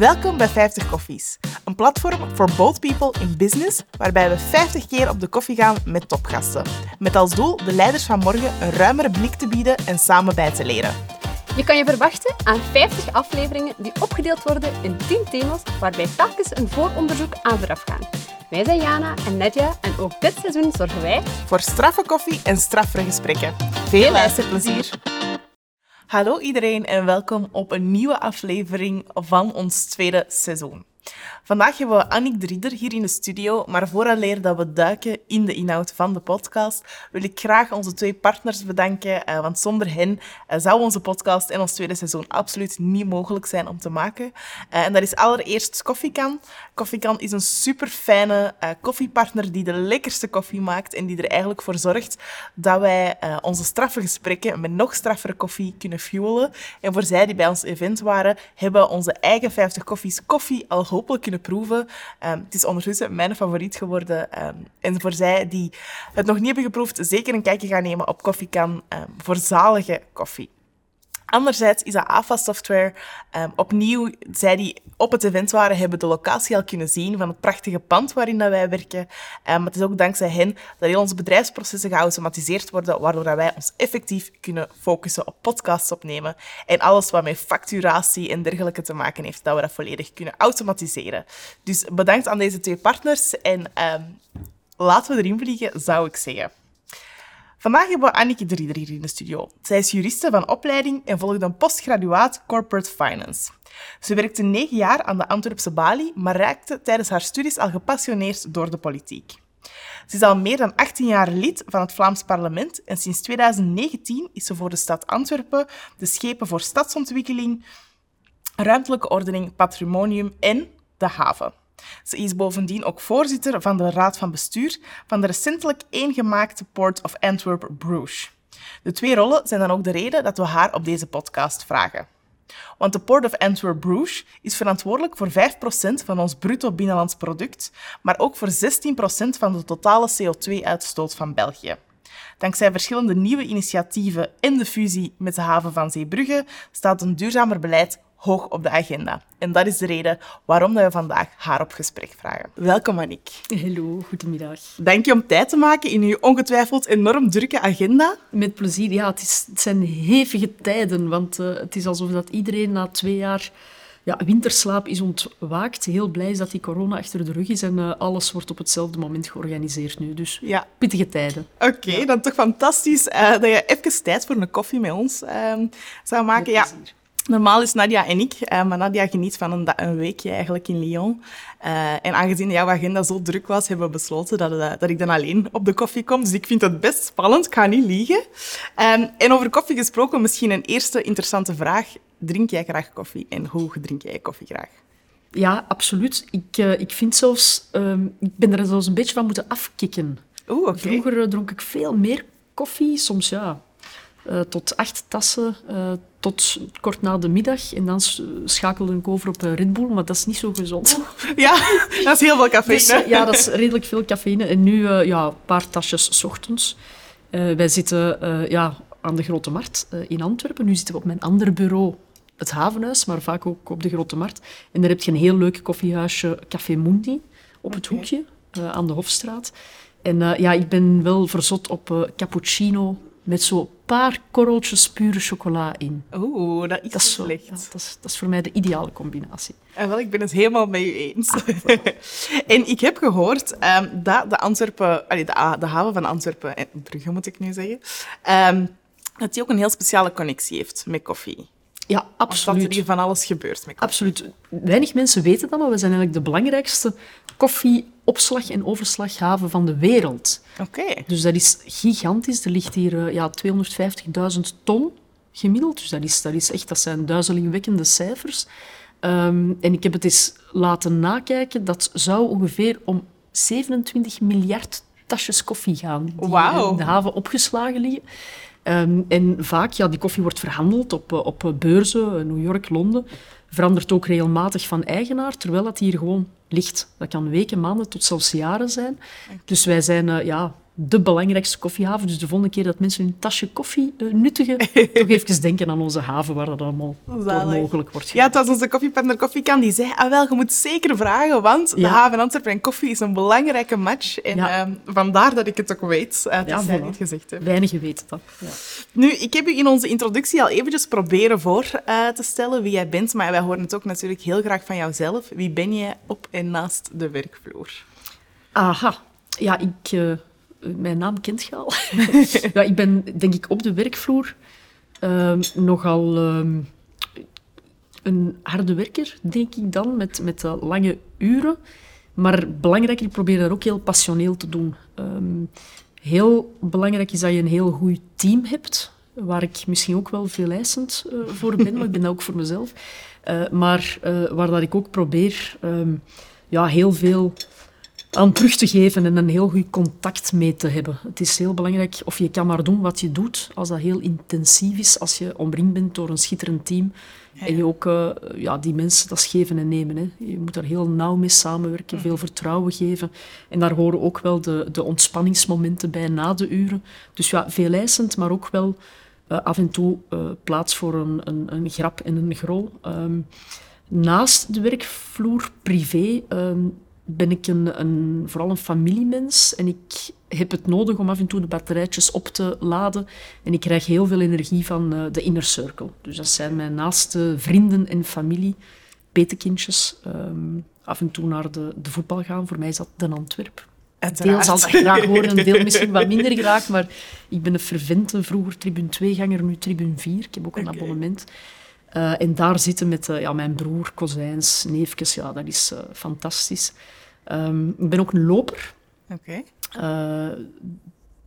Welkom bij 50 Koffies, een platform voor both people in business, waarbij we 50 keer op de koffie gaan met topgasten. Met als doel de leiders van morgen een ruimere blik te bieden en samen bij te leren. Je kan je verwachten aan 50 afleveringen die opgedeeld worden in 10 thema's, waarbij telkens een vooronderzoek aan vooraf gaan. Wij zijn Jana en Nedja en ook dit seizoen zorgen wij Voor straffe koffie en straffere gesprekken. Veel luisterplezier! Hallo iedereen en welkom op een nieuwe aflevering van ons tweede seizoen. Vandaag hebben we Annick de Ridder hier in de studio, maar vooraleer dat we duiken in de inhoud van de podcast, wil ik graag onze twee partners bedanken, eh, want zonder hen eh, zou onze podcast en ons tweede seizoen absoluut niet mogelijk zijn om te maken. Eh, en dat is allereerst Koffiekan. Koffiekan is een super fijne koffiepartner die de lekkerste koffie maakt en die er eigenlijk voor zorgt dat wij onze straffe gesprekken met nog straffere koffie kunnen fuelen. En voor zij die bij ons event waren, hebben onze eigen 50 koffies koffie al hopelijk kunnen proeven. Ehm, het is ondertussen mijn favoriet geworden. Ehm, en voor zij die het nog niet hebben geproefd, zeker een kijkje gaan nemen op Koffiekan um, voor zalige koffie. Anderzijds is dat AFA Software. Um, opnieuw, zij die op het event waren, hebben de locatie al kunnen zien van het prachtige pand waarin dat wij werken. Um, maar het is ook dankzij hen dat heel onze bedrijfsprocessen geautomatiseerd worden, waardoor dat wij ons effectief kunnen focussen op podcasts opnemen en alles wat met facturatie en dergelijke te maken heeft, dat we dat volledig kunnen automatiseren. Dus bedankt aan deze twee partners en um, laten we erin vliegen, zou ik zeggen. Vandaag hebben we Anneke de Rieder hier in de studio. Zij is juriste van opleiding en volgt een postgraduaat Corporate Finance. Ze werkte negen jaar aan de Antwerpse Bali, maar raakte tijdens haar studies al gepassioneerd door de politiek. Ze is al meer dan 18 jaar lid van het Vlaams parlement en sinds 2019 is ze voor de stad Antwerpen de schepen voor stadsontwikkeling, ruimtelijke ordening, patrimonium en de haven. Ze is bovendien ook voorzitter van de raad van bestuur van de recentelijk eengemaakte Port of Antwerp Bruges. De twee rollen zijn dan ook de reden dat we haar op deze podcast vragen. Want de Port of Antwerp Bruges is verantwoordelijk voor 5% van ons bruto binnenlands product, maar ook voor 16% van de totale CO2-uitstoot van België. Dankzij verschillende nieuwe initiatieven en de fusie met de haven van Zeebrugge staat een duurzamer beleid hoog op de agenda. En dat is de reden waarom we vandaag haar op gesprek vragen. Welkom, Annick. Hallo, goedemiddag. Dank je om tijd te maken in uw ongetwijfeld enorm drukke agenda. Met plezier. Ja, het, is, het zijn hevige tijden, want uh, het is alsof dat iedereen na twee jaar ja, winterslaap is ontwaakt. Heel blij is dat die corona achter de rug is en uh, alles wordt op hetzelfde moment georganiseerd nu. Dus ja. pittige tijden. Oké, okay, ja. dan toch fantastisch uh, dat je even tijd voor een koffie met ons zou maken. Ja, Normaal is Nadia en ik, uh, maar Nadia geniet van een, een, weekje eigenlijk in Lyon. Uh, en aangezien jouw agenda zo druk was, hebben we besloten dat, uh, dat ik dan alleen op de koffie kom. Dus ik vind het best spannend, ik ga niet liegen. Um, en over koffie gesproken, misschien een eerste interessante vraag. Drink jij graag koffie en hoe drink jij koffie graag? Ja, absoluut. Ik, ik vind zelfs... Um, ik ben er zelfs een beetje van moeten afkicken. Oeh, okay. Vroeger dronk ik veel meer koffie, soms ja, tot acht tassen tot kort na de middag. En dan schakelde ik over op Red Bull, maar dat is niet zo gezond. Ja, dat is heel veel cafeïne. Dus, ja, dat is redelijk veel cafeïne. En nu uh, ja, een paar tasjes s ochtends. wij zitten ja, aan de Grote Markt in Antwerpen. Nu zitten we op mijn andere bureau, het Havenhuis, maar vaak ook op de Grote Markt. En daar heb je een heel leuk koffiehuisje, Café Mundi, op het okay. hoekje aan de Hofstraat. En ja, ik ben wel verzot op cappuccino met zo'n paar korreltjes pure chocola in. Oeh, dat is, dat is slecht. Ja, dat, is, dat is voor mij de ideale combinatie. En wel, ik ben het helemaal met u eens. Ah, en ik heb gehoord um, dat de Antwerpen, allee, de, de, haven van Antwerpen, en Brugge moet ik nu zeggen, um, dat die ook een heel speciale connectie heeft met koffie. Ja, absoluut. dat er hier van alles gebeurt met koffie. Absoluut. Weinig mensen weten dat, maar we zijn eigenlijk de belangrijkste koffieopslag- en overslaghaven van de wereld. Oké. Okay. Dus dat is gigantisch. Er ligt hier uh, ja, 250.000 ton gemiddeld. Dus dat, is, dat, is echt, dat zijn duizelingwekkende cijfers. Um, en ik heb het eens laten nakijken. Dat zou ongeveer om 27 miljard tasjes koffie gaan die wow. in de haven opgeslagen liggen. Um, en vaak, ja, die koffie wordt verhandeld op, op beurzen, New York, Londen. Verandert ook regelmatig van eigenaar, terwijl dat hier gewoon ligt. Dat kan weken, maanden tot zelfs jaren zijn. Dus wij zijn ja, de belangrijkste koffiehaven. Dus de volgende keer dat mensen hun tasje koffie uh, nuttigen, toch even denken aan onze haven waar dat allemaal door mogelijk wordt gedaan. Ja, het was onze koffiepartner Koffiekan die zei, ah wel, je moet zeker vragen, want de haven Antwerpen en koffie is een belangrijke match. En ja. uh, vandaar dat ik het ook weet. Uh, ja, voilà. niet gezegd hebben. Weinigen weten dat. Ja. Nu, ik heb u in onze introductie al eventjes proberen voor uh, te stellen wie jij bent, maar wij horen het ook natuurlijk heel graag van jouzelf. Wie ben je op en naast de werkvloer? Aha. Ja, ik, mijn naam kent je al. ja, ik ben, denk ik, op de werkvloer uh, nogal uh, een harde werker, denk ik dan, met, met uh, lange uren. Maar belangrijk, ik probeer dat ook heel passioneel te doen. Um, heel belangrijk is dat je een heel goed team hebt, waar ik misschien ook wel veel eisend uh, voor ben, maar ik ben dat ook voor mezelf. Uh, maar waar dat ik ook probeer um, ja, heel veel aan terug te geven en een heel goed contact mee te hebben. Het is heel belangrijk, of je kan maar doen wat je doet, als dat heel intensief is, als je omringd bent door een schitterend team. En je ook uh, ja, die mensen dat geven en nemen. Hè. Je moet daar heel nauw mee samenwerken, mm. veel vertrouwen geven. En daar horen ook wel de, de ontspanningsmomenten bij na de uren. Dus ja, veel eisend, maar ook wel uh, af en toe uh, plaats voor een, een, een, grap en een grol. Um, naast de werkvloer privé um, ben ik een, een, vooral een familiemens en ik heb het nodig om af en toe de batterijtjes op te laden. En ik krijg heel veel energie van uh, de inner circle. Dus dat zijn mijn naaste vrienden en familie, petekindjes. Um, af en toe naar de, de voetbal gaan. Voor mij is dat de Antwerp. Deel zal dat graag horen, een deel misschien wat minder graag. Maar ik ben een fervente, vroeger tribune 2-ganger, nu tribune 4. Ik heb ook een okay. abonnement. Uh, en daar zitten met uh, ja, mijn broer, kozijns, neefjes. Ja, dat is fantastisch. Um, ik ben ook een loper. Oké. Okay.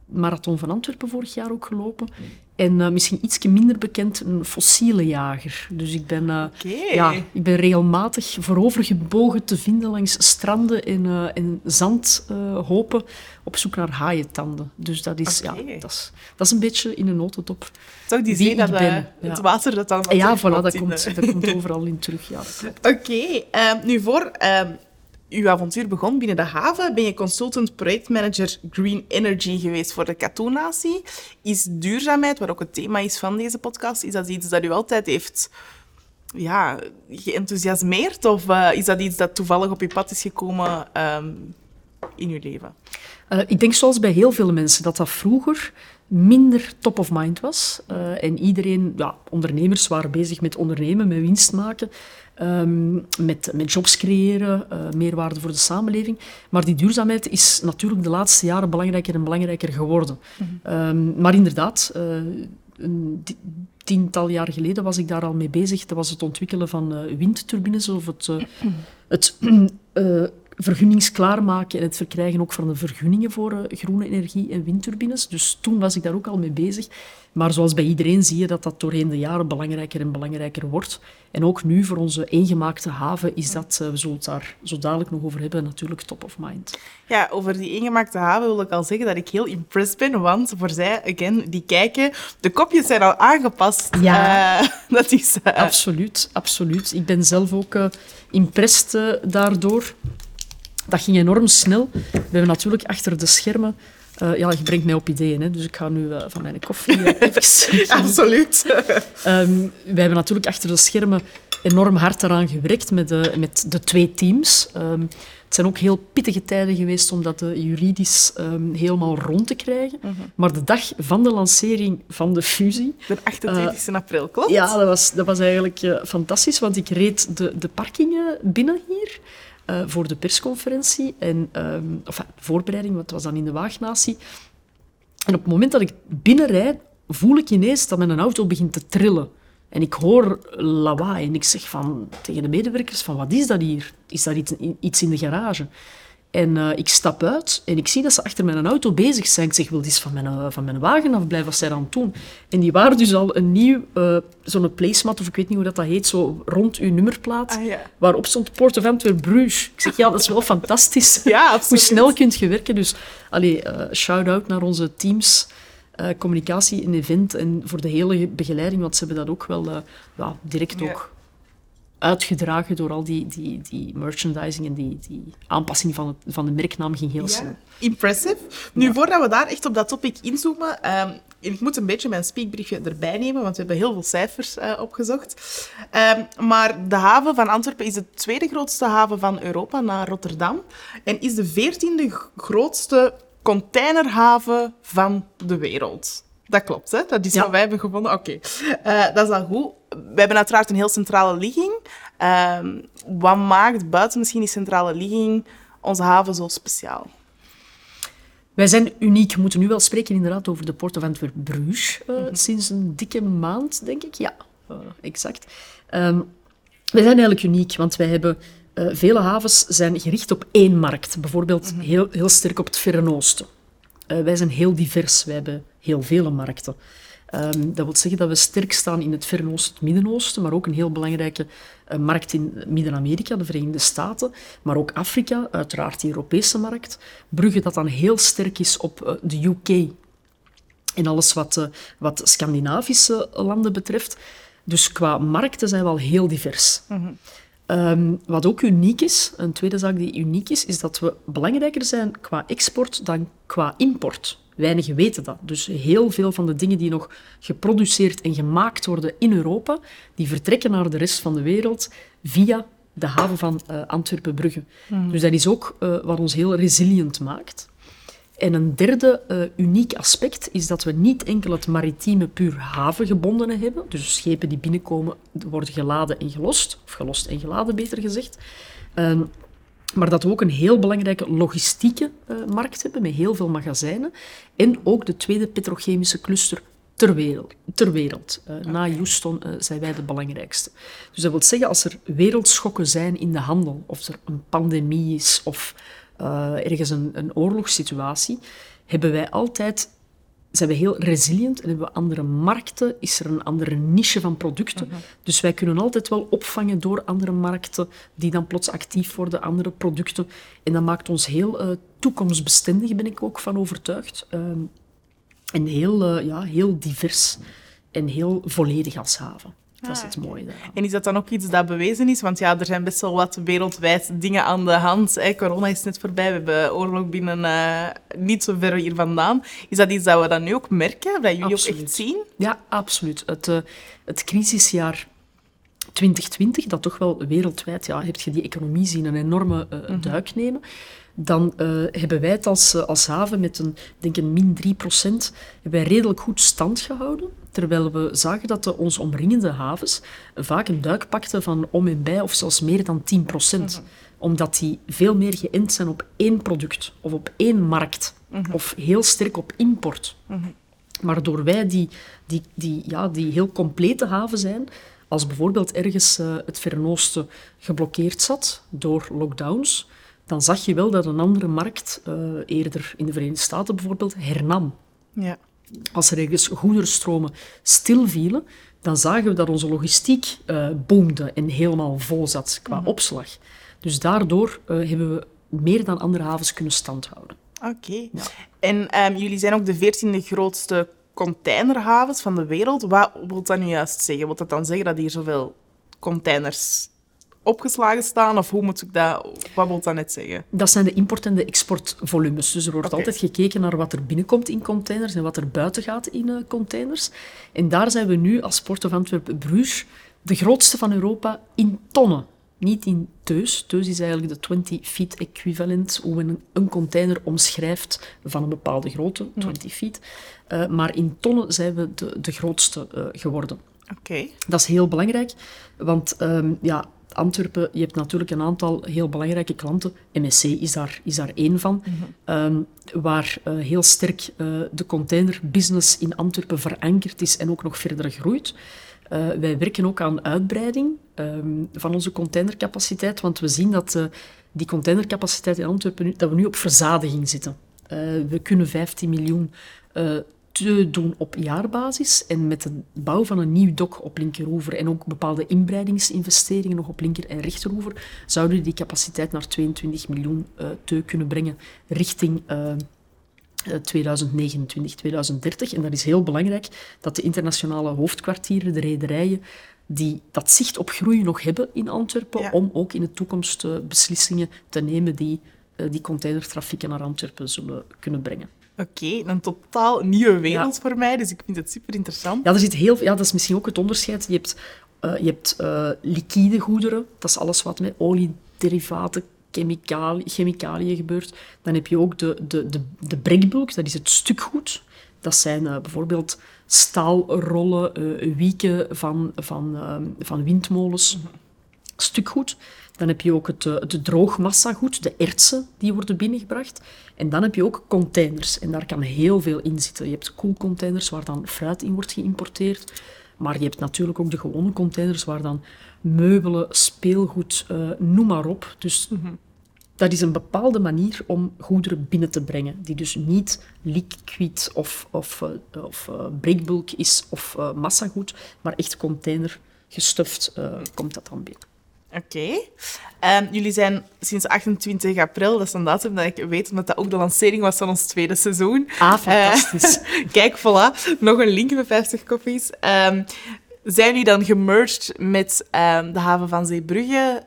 Marathon van Antwerpen vorig jaar ook gelopen. En uh, misschien iets minder bekend, een fossiele jager. Dus ik ben, uh, okay. ja, ik ben regelmatig voorovergebogen te vinden langs stranden en, uh, en zandhopen op zoek naar haaientanden. Dus dat is, okay. ja, dat is, dat is een beetje in een notendop Toch die zee dat ben. het water dat dan Ja, voilà, dat komt, dat komt overal in terug. Ja, Oké, okay. Ehm, nu voor ehm, uw avontuur begon binnen de haven, ben je consultant projectmanager Green Energy geweest voor de Katoennatie. Is duurzaamheid, wat ook het thema is van deze podcast, is dat iets dat u altijd heeft ja, geenthousiasmeerd? Of uh, is dat iets dat toevallig op je pad is gekomen um, in uw leven? Uh, ik denk zoals bij heel veel mensen dat dat vroeger minder top of mind was. Uh, en iedereen, ja, ondernemers waren bezig met ondernemen, met winst maken. Um, met, met jobs creëren, uh, meerwaarde voor de samenleving. Maar die duurzaamheid is natuurlijk de laatste jaren belangrijker en belangrijker geworden. Mm -hmm. um, maar inderdaad, uh, een tiental jaar geleden was ik daar al mee bezig. Dat was het ontwikkelen van uh, windturbines of het, het vergunningsklaarmaken en het verkrijgen ook van de vergunningen voor groene energie en windturbines. Dus toen was ik daar ook al mee bezig. Maar zoals bij iedereen zie je dat dat doorheen de jaren belangrijker en belangrijker wordt. En ook nu voor onze eengemaakte haven is dat, we zullen het daar zo dadelijk nog over hebben, natuurlijk top of mind. Ja, over die eengemaakte haven wil ik al zeggen dat ik heel impressed ben, want voor zij, again, die kijken, de kopjes zijn al aangepast. Ja, uh, dat is... Uh... Absoluut, absoluut. Ik ben zelf ook uh, impressed daardoor. Dat ging enorm snel. We hebben natuurlijk achter de schermen uh, ja, je brengt mij op ideeën, hè, dus ik ga nu uh, van mijn koffie uh, even... Absoluut. um, wij hebben natuurlijk achter de schermen enorm hard eraan gewerkt met de, met de twee teams. Um, het zijn ook heel pittige tijden geweest om dat juridisch um, helemaal rond te krijgen. -huh. Maar de dag van de lancering van de fusie... De 28 april, klopt? Ja, dat was, dat was eigenlijk fantastisch, want ik reed de, de parkingen binnen hier... Uh, voor de persconferentie. En, um, of de voorbereiding, want het was dan in de Waagnatie. En op het moment dat ik binnenrijd, voel ik ineens dat mijn auto begint te trillen. En ik hoor lawaai en ik zeg van, tegen de medewerkers van, wat is dat hier? Is daar iets, iets in de garage? En uh, ik stap uit en ik zie dat ze achter mijn auto bezig zijn. Ik zeg, wil dit van mijn, uh, van mijn wagen afblijven? Wat zij dan doen? En die waren dus al een nieuw, uh, zo'n placemat, of ik weet niet hoe dat, dat heet, zo rond uw nummerplaat, ah, ja. waarop stond Port of Antwerp Bruges. Ik zeg, ja, dat is wel fantastisch. ja, hoe snel kunt je werken. Dus, allee, shout-out naar onze teams. communicatie en event en voor de hele begeleiding, want ze hebben dat ook wel ja, direct ook uitgedragen door al die, die, die merchandising en die, die aanpassing van, het, van de merknaam ging heel snel. Impressive. Nu, voordat we daar echt op dat topic inzoomen, um, ik moet een beetje mijn speakbriefje erbij nemen, want we hebben heel veel cijfers uh, opgezocht. Um, maar de haven van Antwerpen is de tweede grootste haven van Europa na Rotterdam en is de veertiende grootste containerhaven van de wereld. Dat klopt, hè? Dat is wat wij hebben gevonden. Oké, okay. uh, dat is al goed. We hebben uiteraard een heel centrale ligging. Uh, wat maakt buiten misschien die centrale ligging onze haven zo speciaal? Wij zijn uniek. We moeten nu wel spreken inderdaad over de Port of Antwerp-Bruges. Uh, mm -hmm. Sinds een dikke maand, denk ik. Ja, uh, exact. Um, wij zijn eigenlijk uniek, want wij hebben... Uh, vele havens zijn gericht op één markt. Bijvoorbeeld mm -hmm. heel, heel sterk op het Verre Oosten. wij zijn heel divers. Wij hebben heel vele markten. Um, dat wil zeggen dat we sterk staan in het Verre Oosten, het Midden-Oosten, maar ook een heel belangrijke markt in Midden-Amerika, de Verenigde Staten, maar ook Afrika, uiteraard de Europese markt. Brugge dat dan heel sterk is op uh, de UK en alles wat, uh, wat Scandinavische landen betreft. Dus qua markten zijn we al heel divers. Mm -hmm. um, wat ook uniek is, een tweede zaak die uniek is, is dat we belangrijker zijn qua export dan qua import. Weinigen weten dat. Dus heel veel van de dingen die nog geproduceerd en gemaakt worden in Europa, die vertrekken naar de rest van de wereld via de haven van uh, Antwerpen-Brugge. Mm. Dus dat is ook uh, wat ons heel resilient maakt. En een derde uh, uniek aspect is dat we niet enkel het maritieme puur havengebondene hebben, dus schepen die binnenkomen worden geladen en gelost, of gelost en geladen beter gezegd, um, maar dat we ook een heel belangrijke logistieke uh, markt hebben met heel veel magazijnen. En ook de tweede petrochemische cluster ter wereld. Ter wereld. Uh, okay. Na Houston uh, zijn wij de belangrijkste. Dus dat wil zeggen, als er wereldschokken zijn in de handel, of er een pandemie is, of ergens een, een oorlogssituatie, hebben wij altijd zijn we heel resilient en hebben we andere markten, is er een andere niche van producten. Uh -huh. Dus wij kunnen altijd wel opvangen door andere markten die dan plots actief worden, andere producten. En dat maakt ons heel uh, toekomstbestendig, ben ik ook van overtuigd. Uh, en heel, uh, ja, heel divers en heel volledig als haven. Dat is het mooie daaraan. En is dat dan ook iets dat bewezen is? Want ja, er zijn best wel wat wereldwijd dingen aan de hand. Hè. Corona is net voorbij, we hebben oorlog binnen uh, niet zo ver hier vandaan. Is dat iets dat we dan nu ook merken, dat jullie absoluut. ook echt zien? Ja, absoluut. Het, uh, het crisisjaar 2020, dat toch wel wereldwijd, ja, heb je die economie zien een enorme uh, mm-hmm. duik nemen dan uh, hebben wij het als, als haven met een, denk een min 3 procent wij redelijk goed stand gehouden. Terwijl we zagen dat de ons omringende havens vaak een duik pakten van om en bij of zelfs meer dan 10 procent. Mm -hmm. Omdat die veel meer geënt zijn op één product of op één markt. Mm -hmm. Of heel sterk op import. Maar door wij die, die, die, ja, die heel complete haven zijn, als bijvoorbeeld ergens uh, het Verre Oosten geblokkeerd zat door lockdowns, dan zag je wel dat een andere markt, uh, eerder in de Verenigde Staten bijvoorbeeld, hernam. Ja. Als er ergens goederenstromen stilvielen, dan zagen we dat onze logistiek uh, boomde en helemaal vol zat qua mm -hmm. opslag. Dus daardoor uh, hebben we meer dan andere havens kunnen standhouden. Oké. Okay. Ja. En um, jullie zijn ook de veertiende grootste containerhavens van de wereld. Wat wil dat nu juist zeggen? Wil dat dan zeggen dat hier zoveel containers opgeslagen staan? Of hoe moet ik dat, wat wil dat net zeggen? Dat zijn de import- en de exportvolumes. Dus er wordt okay. altijd gekeken naar wat er binnenkomt in containers en wat er buiten gaat in uh, containers. En daar zijn we nu als Port of Antwerp-Bruges de grootste van Europa in tonnen. Niet in teus. Teus is eigenlijk de 20 feet equivalent, hoe men een container omschrijft van een bepaalde grootte, 20 feet. Uh, maar in tonnen zijn we de, de grootste uh, geworden. Okay. Dat is heel belangrijk, want um, ja, Antwerpen, je hebt natuurlijk een aantal heel belangrijke klanten. MSC is daar, is daar één van. Mm -hmm. um, waar uh, heel sterk de containerbusiness in Antwerpen verankerd is en ook nog verder groeit. Uh, wij werken ook aan uitbreiding um, van onze containercapaciteit, want we zien dat die containercapaciteit in Antwerpen, dat we nu op verzadiging zitten. we kunnen 15 miljoen te doen op jaarbasis. En met de bouw van een nieuw dok op linkeroever en ook bepaalde inbreidingsinvesteringen nog op linker- en rechteroever, zouden we die capaciteit naar 22 miljoen uh, te kunnen brengen richting uh, 2029, 2030. En dat is heel belangrijk dat de internationale hoofdkwartieren, de rederijen, die dat zicht op groei nog hebben in Antwerpen, om ook in de toekomst beslissingen te nemen die die containertrafieken naar Antwerpen zullen kunnen brengen. Oké, een totaal nieuwe wereld voor mij, dus ik vind het super interessant. Ja, er zit heel, ja, dat is misschien ook het onderscheid. Je hebt, uh, je hebt liquide goederen, dat is alles wat met oliederivaten, chemicaliën, chemicaliën gebeurt. Dan heb je ook de, de, de, de breakbulk, dat is het stukgoed. Dat zijn uh, bijvoorbeeld staalrollen, wieken van, van, van windmolens. Mm -hmm. Stukgoed. Dan heb je ook het, het droogmassagoed, de ertsen die worden binnengebracht. En dan heb je ook containers. En daar kan heel veel in zitten. Je hebt koelcontainers waar dan fruit in wordt geïmporteerd. Maar je hebt natuurlijk ook de gewone containers waar dan meubelen, speelgoed, uh, noem maar op. Dus mm -hmm. dat is een bepaalde manier om goederen binnen te brengen, die dus niet liquid of, of, uh, of uh, breakbulk is of massagoed, maar echt container gestuft komt dat dan binnen. Oké. Okay. Um, jullie zijn sinds 28 april, dat is een datum dat ik weet, omdat dat ook de lancering was van ons tweede seizoen. Ah, fantastisch. Uh, kijk, voilà. Nog een link bij 50 koffies. Um, zijn jullie dan gemerged met um, de haven van Zeebrugge?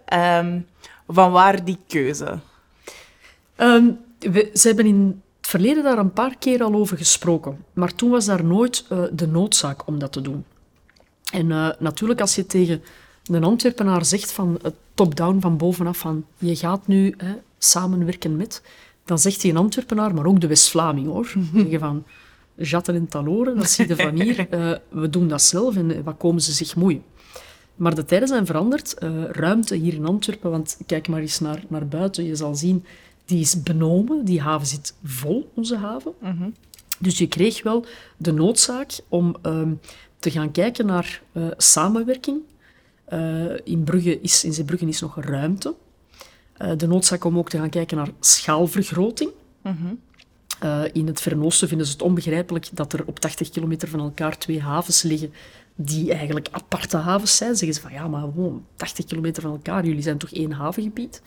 van waar die keuze? We, ze hebben in het verleden daar een paar keer al over gesproken. Maar toen was daar nooit uh, de noodzaak om dat te doen. En uh, natuurlijk, als je tegen een Antwerpenaar zegt van uh, top-down, van bovenaf, van je gaat nu hè, samenwerken met, dan zegt hij een Antwerpenaar, maar ook de West-Vlaming hoor. Zeggen van jatten en taloren, dat zie je van hier. Uh, we doen dat zelf en wat komen ze zich moeien. Maar de tijden zijn veranderd. Uh, ruimte hier in Antwerpen, want kijk maar eens naar, naar buiten. Je zal zien, die is benomen. Die haven zit vol, onze haven. -hmm. Dus je kreeg wel de noodzaak om uh, te gaan kijken naar uh, samenwerking. In, Brugge is, in Zeebrugge is nog ruimte. de noodzaak om ook te gaan kijken naar schaalvergroting. Mm -hmm. Uh, in het Verre Oosten vinden ze het onbegrijpelijk dat er op 80 kilometer van elkaar twee havens liggen die eigenlijk aparte havens zijn. Zeggen ze van ja, maar gewoon 80 kilometer van elkaar, jullie zijn toch één havengebied?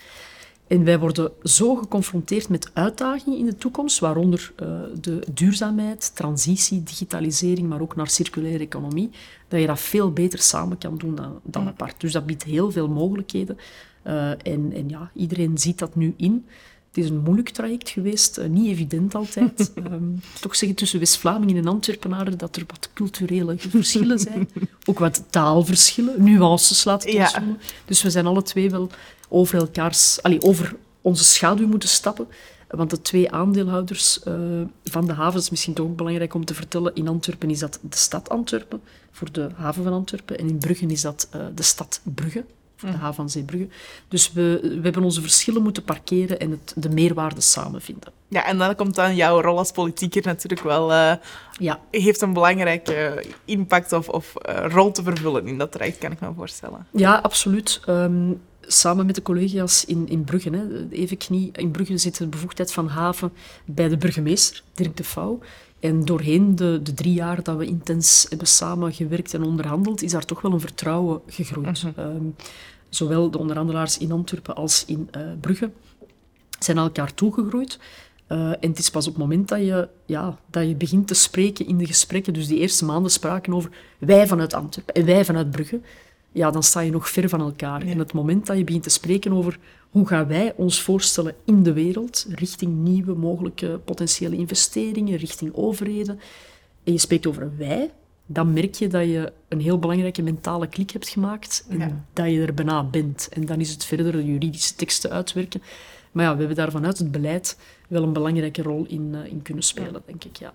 En wij worden zo geconfronteerd met uitdagingen in de toekomst, waaronder uh, de duurzaamheid, transitie, digitalisering, maar ook naar circulaire economie, dat je dat veel beter samen kan doen dan, dan apart. Dus dat biedt heel veel mogelijkheden. Uh, en, en ja, iedereen ziet dat nu in. Het is een moeilijk traject geweest, uh, niet evident altijd. um, toch zeggen tussen West-Vlamingen en Antwerpenaren dat er wat culturele verschillen zijn. Ook wat taalverschillen, nuances laat ik ja. Dus we zijn alle twee wel over elkaars, allee, over onze schaduw moeten stappen. Want de twee aandeelhouders uh, van de haven, is misschien toch ook belangrijk om te vertellen. In Antwerpen is dat de stad Antwerpen, voor de haven van Antwerpen. En in Brugge is dat uh, de stad Brugge, de haven van Zeebrugge. Dus we, we hebben onze verschillen moeten parkeren en het, de meerwaarde samenvinden. Ja, en dan komt dan jouw rol als politieker natuurlijk wel... Uh, ja. Heeft een belangrijke impact of, of rol te vervullen in dat traject, kan ik me voorstellen. Ja, absoluut. Um, samen met de collega's in, in Brugge. Hè. Even knie, in Brugge zit de bevoegdheid van haven bij de burgemeester, Dirk de Vouw. En doorheen de, de, drie jaar dat we intens hebben samengewerkt en onderhandeld, is daar toch wel een vertrouwen gegroeid. Uh -huh. um, zowel de onderhandelaars in Antwerpen als in uh, Brugge zijn elkaar toegegroeid. Uh, en het is pas op het moment dat je, ja, dat je begint te spreken in de gesprekken, dus die eerste maanden spraken over wij vanuit Antwerpen en wij vanuit Brugge, ja, dan sta je nog ver van elkaar. Ja. En het moment dat je begint te spreken over hoe gaan wij ons voorstellen in de wereld, richting nieuwe mogelijke potentiële investeringen, richting overheden, en je spreekt over wij, dan merk je dat je een heel belangrijke mentale klik hebt gemaakt en ja. dat je er bijna bent. En dan is het verder de juridische teksten uitwerken. Maar ja, we hebben daar vanuit het beleid wel een belangrijke rol in, uh, in kunnen spelen, ja. denk ik, ja.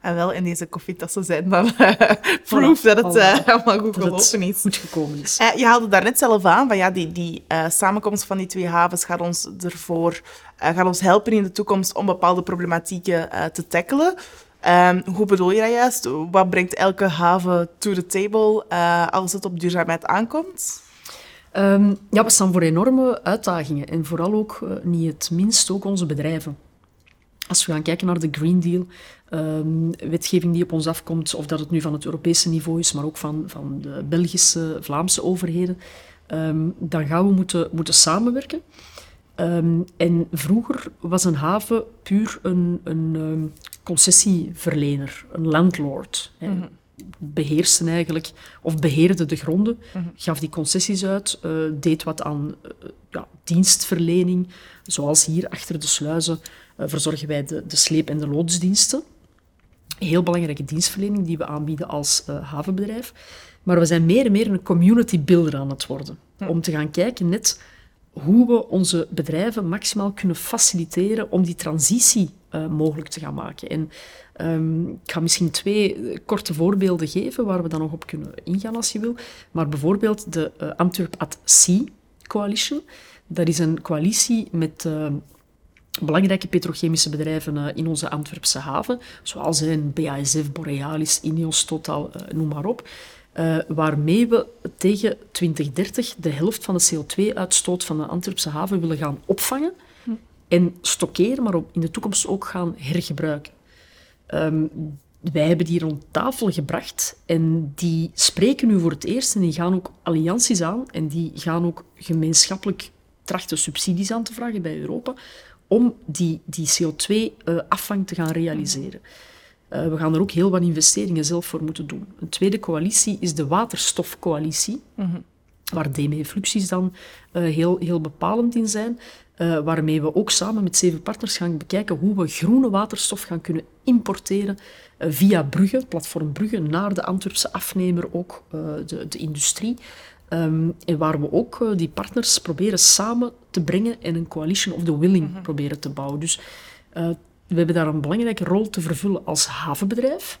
En wel in deze koffietassen zijn dan uh, proof voilà, dat het uh, allemaal goed gelopen is. goed gekomen is. Uh, je haalde daar net zelf aan, van ja, die, die samenkomst van die twee havens gaat ons ervoor gaat ons helpen in de toekomst om bepaalde problematieken te tackelen. Um, hoe bedoel je dat juist? Wat brengt elke haven to the table als het op duurzaamheid aankomt? Um, ja, we staan voor enorme uitdagingen. En vooral ook, niet het minst, ook onze bedrijven. Als we gaan kijken naar de Green Deal, um, wetgeving die op ons afkomt, of dat het nu van het Europese niveau is, maar ook van, van de Belgische, Vlaamse overheden, um, dan gaan we moeten, moeten samenwerken. Um, en vroeger was een haven puur een, een concessieverlener, een landlord. Mm -hmm. beheerste eigenlijk, of beheerde de gronden, gaf die concessies uit, eh, deed wat aan eh, ja, dienstverlening, zoals hier achter de sluizen uh, verzorgen wij de, de sleep- en de loodsdiensten. Heel belangrijke dienstverlening die we aanbieden als havenbedrijf. Maar we zijn meer en meer een community builder aan het worden. Om te gaan kijken net hoe we onze bedrijven maximaal kunnen faciliteren om die transitie uh, mogelijk te gaan maken. En um, ik ga misschien twee eh, korte voorbeelden geven waar we dan nog op kunnen ingaan als je wil. Maar bijvoorbeeld de uh, Antwerp at Sea Coalition. Dat is een coalitie met belangrijke petrochemische bedrijven in onze Antwerpse haven, zoals een BASF, Borealis, Ineos, Total, noem maar op. Uh, waarmee we tegen 2030 de helft van de CO2-uitstoot van de Antwerpse haven willen gaan opvangen hm. en stockeren, maar in de toekomst ook gaan hergebruiken. Um, wij hebben die rond tafel gebracht en die spreken nu voor het eerst en die gaan ook allianties aan en die gaan ook gemeenschappelijk trachten subsidies aan te vragen bij Europa om die, die CO2-afvang uh, te gaan realiseren. Uh, we gaan er ook heel wat investeringen zelf voor moeten doen. Een tweede coalitie is de waterstofcoalitie, mm -hmm. waar DME Fluxis dan uh, heel, heel bepalend in zijn. Uh, waarmee we ook samen met zeven partners gaan bekijken hoe we groene waterstof gaan kunnen importeren via Brugge, platform Brugge, naar de Antwerpse afnemer, ook de, de industrie. Um, en waar we ook die partners proberen samen te brengen en een coalition of the willing mm -hmm. proberen te bouwen. Dus we hebben daar een belangrijke rol te vervullen als havenbedrijf.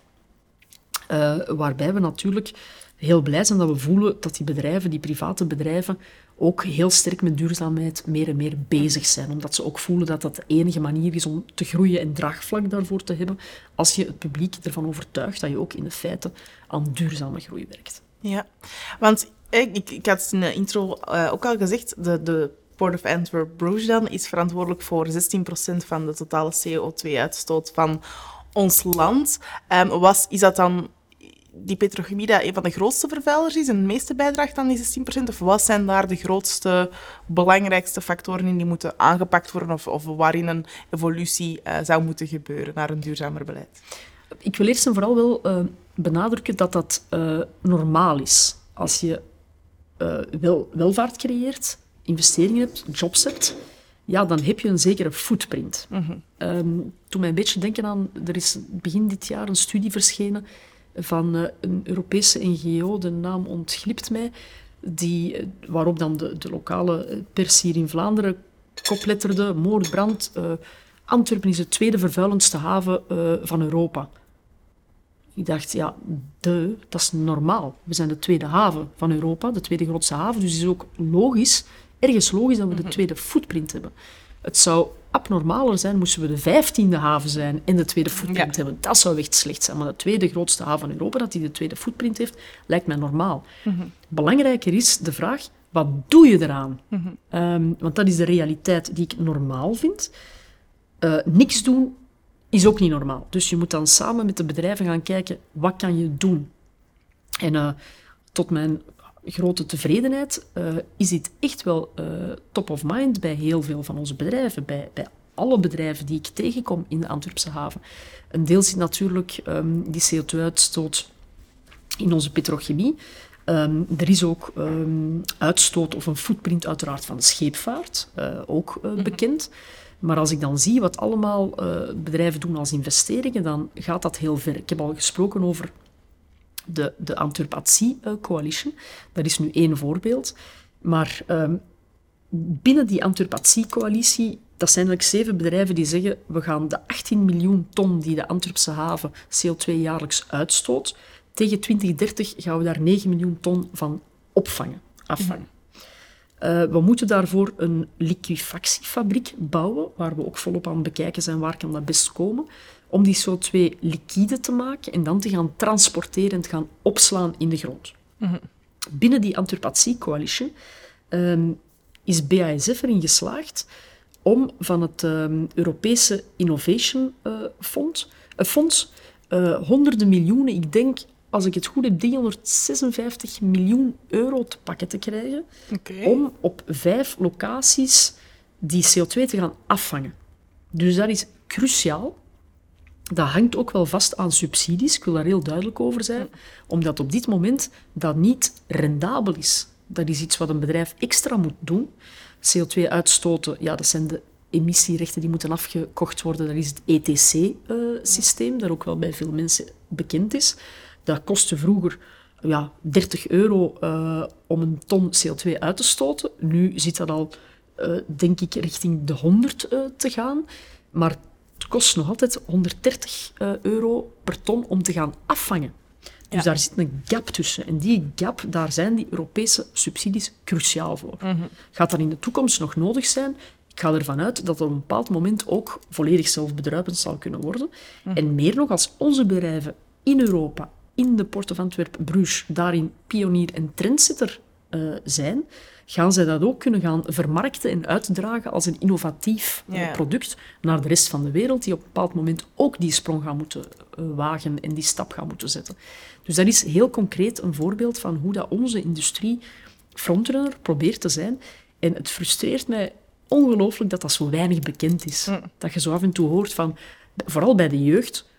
Uh, waarbij we natuurlijk heel blij zijn dat we voelen dat die bedrijven, die private bedrijven, ook heel sterk met duurzaamheid meer en meer bezig zijn. Omdat ze ook voelen dat dat de enige manier is om te groeien en draagvlak daarvoor te hebben. Als je het publiek ervan overtuigt dat je ook in de feiten aan duurzame groei werkt. Ja, want ik, ik had in de intro uh, ook al gezegd, de, de Port of Antwerp Bruges dan is verantwoordelijk voor 16% van de totale CO2-uitstoot van ons land. Um, was, is dat dan die petrochemie dat een van de grootste vervuilers is en de meeste bijdraagt aan die 16%? Of wat zijn daar de grootste, belangrijkste factoren in die moeten aangepakt worden of, of waarin een evolutie uh, zou moeten gebeuren naar een duurzamer beleid? Ik wil eerst en vooral wel benadrukken dat dat normaal is. Als je wel, welvaart creëert, investeringen hebt, jobs hebt, ja, dan heb je een zekere footprint. Mm -hmm. um, toen mij een beetje denken aan, er is begin dit jaar een studie verschenen van uh, een Europese NGO, de naam ontglipt mij, die, uh, waarop dan de, de lokale pers hier in Vlaanderen kopletterde, moord, brand, uh, Antwerpen is de tweede vervuilendste haven van Europa. Ik dacht, ja, de, dat is normaal. We zijn de tweede haven van Europa, de tweede grootste haven, dus het is ook logisch ergens logisch dat we de mhm. tweede footprint hebben. Het zou abnormaler zijn moesten we de vijftiende haven zijn en de tweede footprint hebben. Dat zou echt slecht zijn. Maar de tweede grootste haven van Europa, dat die de tweede footprint heeft, lijkt mij normaal. Mhm. Belangrijker is de vraag, wat doe je eraan? Mhm. Ehm, want dat is de realiteit die ik normaal vind. Uh, niks doen is ook niet normaal. Dus je moet dan samen met de bedrijven gaan kijken, wat kan je doen? En uh, tot mijn grote tevredenheid uh, is dit echt wel uh, top of mind bij heel veel van onze bedrijven, bij, bij alle bedrijven die ik tegenkom in de Antwerpse haven. Een deel zit natuurlijk um, die CO2-uitstoot in onze petrochemie. Um, er is ook um, uitstoot of een footprint uiteraard van de scheepvaart, ook mhm. bekend. Maar als ik dan zie wat allemaal bedrijven doen als investeringen, dan gaat dat heel ver. Ik heb al gesproken over de, de Antwerp-Sea Coalition. Dat is nu één voorbeeld. Maar um, binnen die Antwerp-Sea Coalitie, dat zijn eigenlijk zeven bedrijven die zeggen we gaan de 18 miljoen ton die de Antwerpse haven CO2 jaarlijks uitstoot, tegen 2030 gaan we daar 9 miljoen ton van opvangen, afvangen. Uh, we moeten daarvoor een liquefactiefabriek bouwen, waar we ook volop aan het bekijken zijn waar kan dat best komen om die CO2 liquide te maken en dan te gaan transporteren en te gaan opslaan in de grond. Mm Binnen die Antwerpatie Coalition um, is BASF erin geslaagd om van het um, Europese Innovation uh, Fonds, uh, fonds honderden miljoenen, ik denk als ik het goed heb, 356 miljoen euro te pakken te krijgen okay. om op vijf locaties die CO2 te gaan afvangen. Dus dat is cruciaal dat hangt ook wel vast aan subsidies. Ik wil daar heel duidelijk over zijn. Omdat op dit moment dat niet rendabel is. Dat is iets wat een bedrijf extra moet doen. CO2 uitstoten, ja, dat zijn de emissierechten die moeten afgekocht worden. Dat is het ETC-systeem, dat ook wel bij veel mensen bekend is. Dat kostte vroeger ja, 30 euro uh, om een ton CO2 uit te stoten. Nu zit dat al, uh, denk ik, richting de 100 uh, te gaan. Maar het kost nog altijd 130 euro per ton om te gaan afvangen. Dus ja. daar zit een gap tussen. En die gap, daar zijn die Europese subsidies cruciaal voor. Mm -hmm. Gaat dat in de toekomst nog nodig zijn? Ik ga ervan uit dat dat op een bepaald moment ook volledig zelfbedruipend zal kunnen worden. Mm -hmm. En meer nog, als onze bedrijven in Europa in de Port of Antwerp-Bruges daarin pionier en trendsetter uh, zijn, gaan zij dat ook kunnen gaan vermarkten en uitdragen als een innovatief uh, yeah. product naar de rest van de wereld, die op een bepaald moment ook die sprong gaan moeten uh, wagen en die stap gaan moeten zetten. Dus dat is heel concreet een voorbeeld van hoe dat onze industrie frontrunner probeert te zijn. En het frustreert mij ongelooflijk dat dat zo weinig bekend is. Mm. Dat je zo af en toe hoort van, vooral bij de jeugd,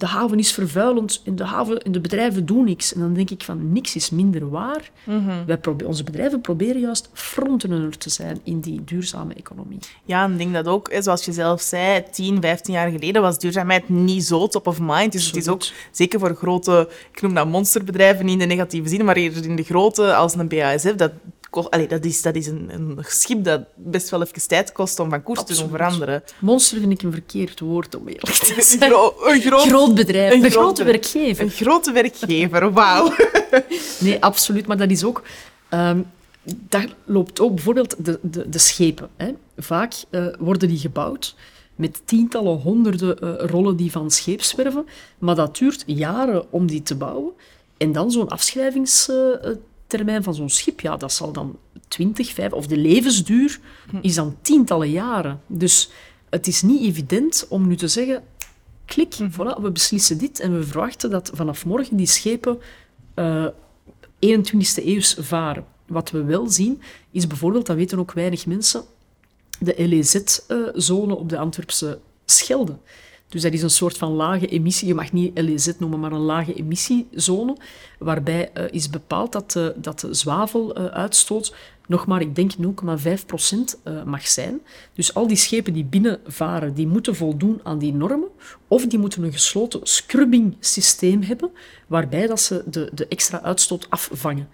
de haven is vervuilend en de, haven, en de bedrijven doen niks. En dan denk ik van, niks is minder waar. Mm -hmm. Wij onze bedrijven proberen juist frontrunner te zijn in die duurzame economie. Ja, en ik denk dat ook, zoals je zelf zei, 10, 15 jaar geleden was duurzaamheid niet zo top of mind. Dus Absoluut. het is ook, zeker voor grote, ik noem dat monsterbedrijven, niet in de negatieve zin, maar eerder in de grote, als een BASF, dat Allee, dat is, dat is een, een, schip dat best wel even tijd kost om van koers Absoluut. te doen veranderen. Monster vind ik een verkeerd woord om eerlijk te zijn. Een, gro een groot, groot, bedrijf, een, een grote werkgever. Een grote werkgever, wauw. nee, absoluut. Maar dat is ook... Um, daar loopt ook bijvoorbeeld de, de, de schepen. Hè. Vaak uh, worden die gebouwd met tientallen, honderden uh, rollen die van scheepswerven. Maar dat duurt jaren om die te bouwen. En dan zo'n afschrijvings... Termijn van zo'n schip, ja, dat zal dan 20, 5, of de levensduur is dan tientallen jaren. Dus het is niet evident om nu te zeggen, klik, mm. voilà, we beslissen dit en we verwachten dat vanaf morgen die schepen uh, 21e eeuws varen. Wat we wel zien, is bijvoorbeeld, dat weten ook weinig mensen, de LEZ-zone op de Antwerpse Schelde. Dus dat is een soort van lage emissie, je mag niet LEZ noemen, maar een lage emissiezone, waarbij uh, is bepaald dat, uh, dat de zwaveluitstoot nog maar, ik denk, 0,5% uh, mag zijn. Dus al die schepen die binnenvaren, die moeten voldoen aan die normen, of die moeten een gesloten scrubbing systeem hebben, waarbij dat ze de, de extra uitstoot afvangen.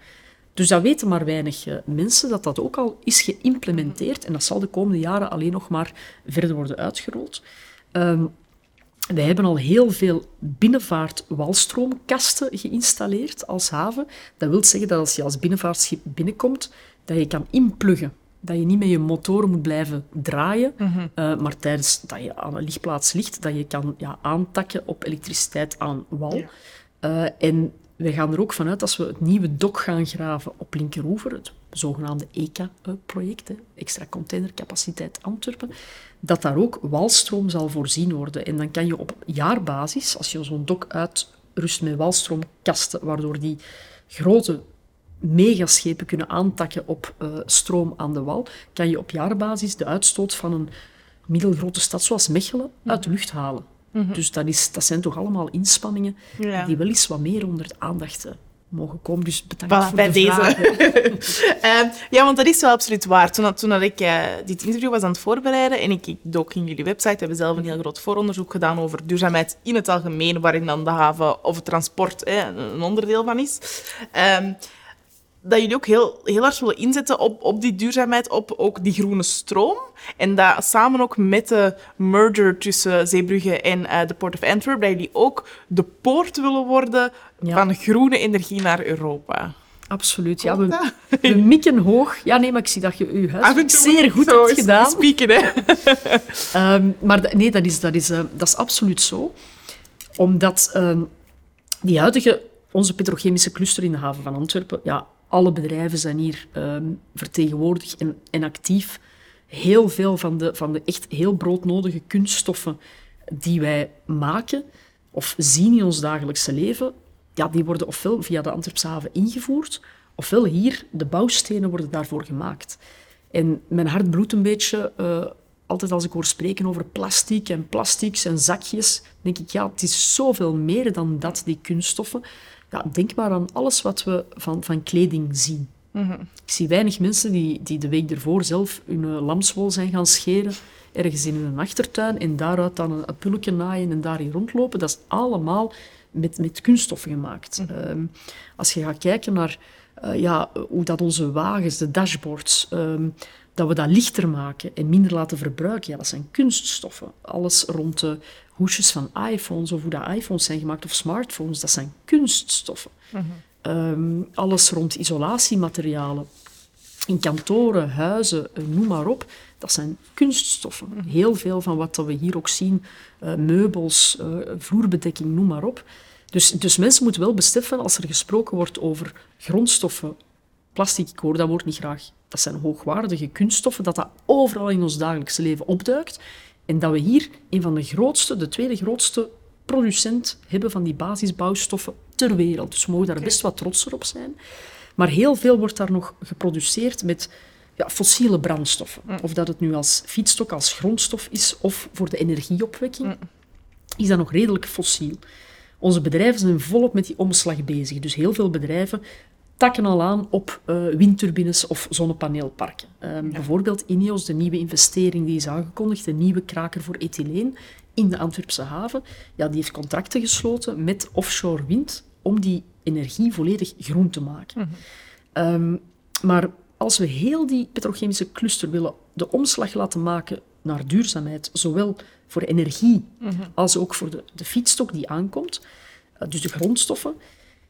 Dus dat weten maar weinig mensen, dat dat ook al is geïmplementeerd en dat zal de komende jaren alleen nog maar verder worden uitgerold. Um, wij hebben al heel veel binnenvaart-walstroomkasten geïnstalleerd als haven. Dat wil zeggen dat als je als binnenvaartschip binnenkomt, dat je kan inpluggen. Dat je niet met je motoren moet blijven draaien, mm -hmm. uh, maar tijdens dat je aan een lichtplaats ligt, dat je kan ja, aantakken op elektriciteit aan wal. Ja. Uh, en wij gaan er ook vanuit, als we het nieuwe dok gaan graven op Linkeroever, het zogenaamde ECA-project, extra containercapaciteit Antwerpen, dat daar ook walstroom zal voorzien worden. En dan kan je op jaarbasis, als je zo'n dok uitrust met walstroomkasten, waardoor die grote megaschepen kunnen aantakken op uh, stroom aan de wal, kan je op jaarbasis de uitstoot van een middelgrote stad zoals Mechelen uit de lucht halen. Mm -hmm. Dus dat, is, dat zijn toch allemaal inspanningen ja. die wel eens wat meer onder de aandacht uh, mogen komen. Dus bedankt voilà, voor bij de deze. uh, ja, want dat is wel absoluut waar. Toen, toen dat ik uh, dit interview was aan het voorbereiden en ik, ik dook in jullie website, hebben zelf een heel groot vooronderzoek gedaan over duurzaamheid in het algemeen, waarin dan de haven of het transport een onderdeel van is. Um, dat jullie ook heel, heel hard willen inzetten op, op die duurzaamheid, op ook die groene stroom. En dat samen ook met de merger tussen Zeebrugge en uh, de Port of Antwerp, dat jullie ook de poort willen worden ja. van groene energie naar Europa. Absoluut, ja. We, we, mikken hoog. Ja, nee, maar ik zie dat je je huiswerk zeer goed hebt gedaan. Spieken, hè. um, maar nee, dat is, dat, is, uh, dat is absoluut zo. Omdat um, die huidige, onze petrochemische cluster in de haven van Antwerpen, ja, alle bedrijven zijn hier um, vertegenwoordigd en, en, actief. Heel veel van de, van de echt heel broodnodige kunststoffen die wij maken of zien in ons dagelijkse leven, ja, die worden ofwel via de Antwerpse haven ingevoerd, ofwel hier, de bouwstenen worden daarvoor gemaakt. En mijn hart bloedt een beetje uh, altijd als ik hoor spreken over plastic en plastics en zakjes, denk ik, ja, het is zoveel meer dan dat, die kunststoffen. Ja, denk maar aan alles wat we van, van kleding zien. Ik zie weinig mensen die, die de week ervoor zelf hun uh, lamswol zijn gaan scheren, ergens in een achtertuin, en daaruit dan een, een pulletje naaien en daarin rondlopen. Dat is allemaal met, met kunststoffen gemaakt. Ehm, als je gaat kijken naar uh, ja, hoe dat onze wagens, de dashboards, um, dat we dat lichter maken en minder laten verbruiken, ja, dat zijn kunststoffen. Alles rond de hoesjes van iPhones of hoe dat iPhones zijn gemaakt of smartphones, dat zijn kunststoffen. Um, alles rond isolatiematerialen, in kantoren, huizen, uh, noem maar op, dat zijn kunststoffen. Heel veel van wat we hier ook zien, uh, meubels, uh, vloerbedekking, noem maar op. Dus, dus mensen moeten wel beseffen, als er gesproken wordt over grondstoffen, plastic, ik hoor dat woord niet graag, dat zijn hoogwaardige kunststoffen, dat dat overal in ons dagelijkse leven opduikt. En dat we hier een van de grootste, de tweede grootste producent hebben van die basisbouwstoffen ter wereld. Dus we mogen daar best wat trotser op zijn. Maar heel veel wordt daar nog geproduceerd met ja, fossiele brandstoffen. Mm. Of dat het nu als fietsstok, als grondstof is, of voor de energieopwekking, mm. is dat nog redelijk fossiel. Onze bedrijven zijn volop met die omslag bezig. Dus heel veel bedrijven takken al aan op uh, windturbines of zonnepaneelparken. Um, ja. Bijvoorbeeld Ineos, de nieuwe investering die is aangekondigd, de nieuwe kraker voor ethyleen in de Antwerpse haven, ja, die heeft contracten gesloten met offshore wind om die energie volledig groen te maken. Mm -hmm. um, maar als we heel die petrochemische cluster willen de omslag laten maken naar duurzaamheid, zowel voor energie mm -hmm. als ook voor de, de fietsstok die aankomt, uh, dus de grondstoffen,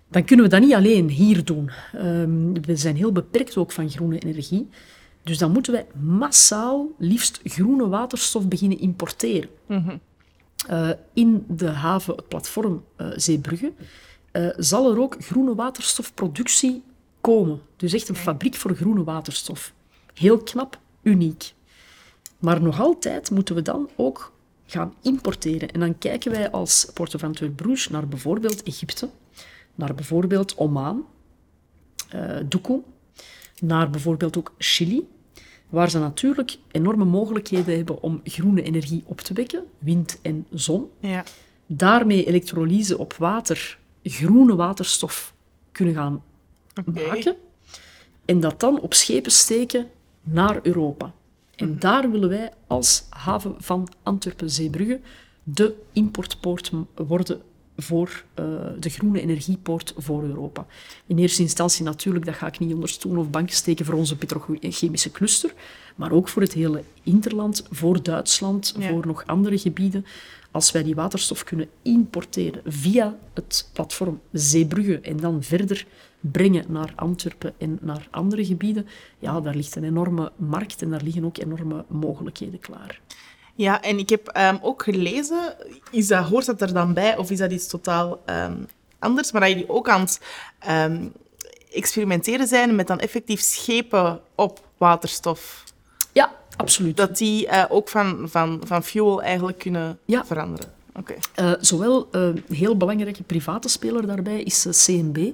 dan kunnen we dat niet alleen hier doen. Um, we zijn heel beperkt ook van groene energie. Dus dan moeten wij massaal liefst groene waterstof beginnen importeren. Mm -hmm. uh, in de haven, het platform uh, Zeebrugge, uh, zal er ook groene waterstofproductie komen. Dus echt een fabriek voor groene waterstof. Heel knap, uniek. Maar nog altijd moeten we dan ook gaan importeren. En dan kijken wij als Port of Antwerp-Bruges naar bijvoorbeeld Egypte, naar bijvoorbeeld Oman, uh, naar bijvoorbeeld ook Chili, waar ze natuurlijk enorme mogelijkheden hebben om groene energie op te wekken, wind en zon. Ja. Daarmee elektrolyse op water, groene waterstof kunnen gaan okay. maken en dat dan op schepen steken naar Europa. En mm-hmm. daar willen wij als haven van Antwerpen-Zeebrugge de importpoort worden voor uh, de groene energiepoort voor Europa. In eerste instantie natuurlijk, dat ga ik niet onder stoel of bank steken voor onze petrochemische cluster, maar ook voor het hele interland, voor Duitsland, ja. voor nog andere gebieden. Als wij die waterstof kunnen importeren via het platform Zeebrugge en dan verder brengen naar Antwerpen en naar andere gebieden, ja, daar ligt een enorme markt en daar liggen ook enorme mogelijkheden klaar. Ja, en ik heb um, ook gelezen, is dat, hoort dat er dan bij of is dat iets totaal um, anders? Maar dat jullie ook aan het um, experimenteren zijn met dan effectief schepen op waterstof. Ja, absoluut. Dat die uh, ook van, van, van fuel eigenlijk kunnen ja. veranderen. Okay. Uh, zowel uh, een heel belangrijke private speler daarbij is CNB,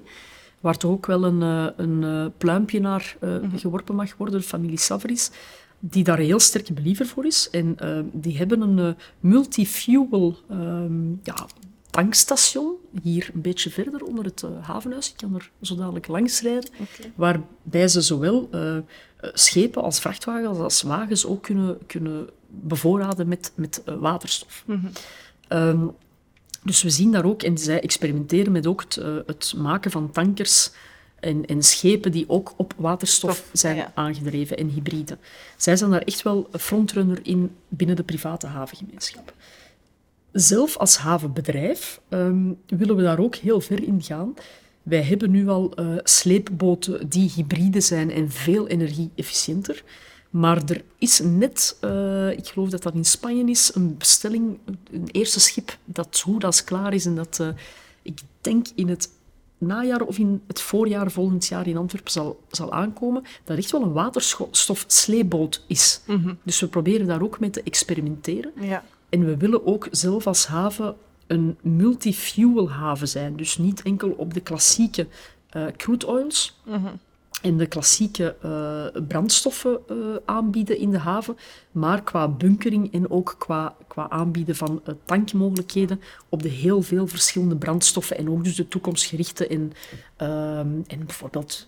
waar toch ook wel een, een pluimpje naar mm -hmm. geworpen mag worden, de familie Savris die daar een heel sterke believer voor is. En uh, die hebben een multi-fuel um, ja, tankstation, hier een beetje verder onder het havenhuis. Ik kan er zo dadelijk langs rijden. Okay. Waarbij ze zowel schepen als vrachtwagens als wagens ook kunnen, kunnen bevoorraden met, met waterstof. Mm -hmm. um, dus we zien daar ook, en zij experimenteren met ook het, het maken van tankers en, en, schepen die ook op waterstof Stof, zijn ja. aangedreven en hybride. Zij zijn daar echt wel frontrunner in binnen de private havengemeenschap. Zelf als havenbedrijf um, willen we daar ook heel ver in gaan. Wij hebben nu al uh, sleepboten die hybride zijn en veel energie-efficiënter. Maar er is net, uh, ik geloof dat dat in Spanje is, een bestelling, een eerste schip dat goed als klaar is en dat, uh, ik denk in het najaar of in het voorjaar volgend jaar in Antwerpen zal, zal aankomen, dat echt wel een waterstofsleeboot is. Mm -hmm. Dus we proberen daar ook mee te experimenteren. Ja. En we willen ook zelf als haven een multi-fuel haven zijn. Dus niet enkel op de klassieke uh, crude oils, mm -hmm. En de klassieke uh, brandstoffen uh, aanbieden in de haven, maar qua bunkering en ook qua, qua aanbieden van uh, tankmogelijkheden op de heel veel verschillende brandstoffen en ook dus de toekomstgerichte en, ehm, en bijvoorbeeld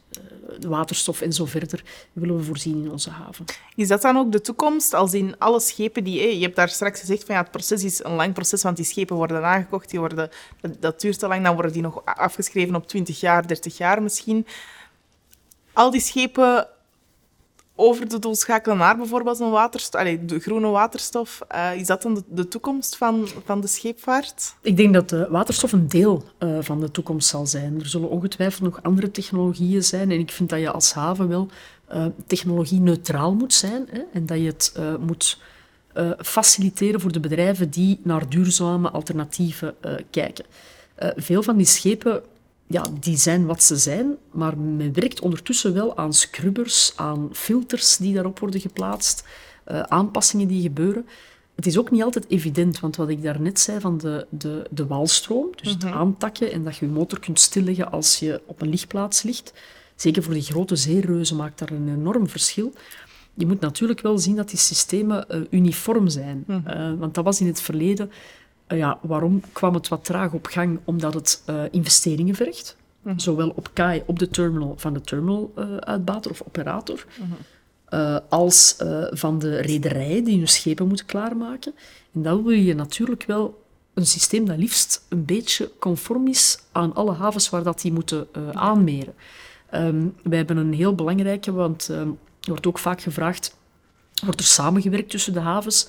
waterstof en zo verder willen we voorzien in onze haven. Is dat dan ook de toekomst, als in alle schepen die... je hebt daar straks gezegd van ja, het proces is een lang proces, want die schepen worden aangekocht, die worden, dat duurt te lang, dan worden die nog afgeschreven op 20 jaar, 30 jaar misschien al die schepen over de doel schakelen naar bijvoorbeeld een waterstof, de groene waterstof. Uh, is dat dan de, toekomst van, van de scheepvaart? Ik denk dat de waterstof een deel uh, van de toekomst zal zijn. Er zullen ongetwijfeld nog andere technologieën zijn. En ik vind dat je als haven wel uh, technologie-neutraal moet zijn. Hè, en dat je het moet faciliteren voor de bedrijven die naar duurzame alternatieven kijken. veel van die schepen ja, die zijn wat ze zijn, maar men werkt ondertussen wel aan scrubbers, aan filters die daarop worden geplaatst, uh, aanpassingen die gebeuren. Het is ook niet altijd evident, want wat ik daarnet zei van de, de, de walstroom, dus het mhm. aantakken en dat je je motor kunt stilleggen als je op een lichtplaats ligt, zeker voor die grote zeereuzen maakt daar een enorm verschil. Je moet natuurlijk wel zien dat die systemen uh, uniform zijn, mhm. uh, want dat was in het verleden ja, waarom kwam het wat traag op gang? Omdat het uh, investeringen vergt. Mhm. Zowel op KAI, op de terminal van de terminaluitbater uh, of operator, mhm. als van de rederijen die hun schepen moeten klaarmaken. En dan wil je natuurlijk wel een systeem dat liefst een beetje conform is aan alle havens waar dat die moeten aanmeren. Um, wij hebben een heel belangrijke, want um, er wordt ook vaak gevraagd, wordt er samengewerkt tussen de havens?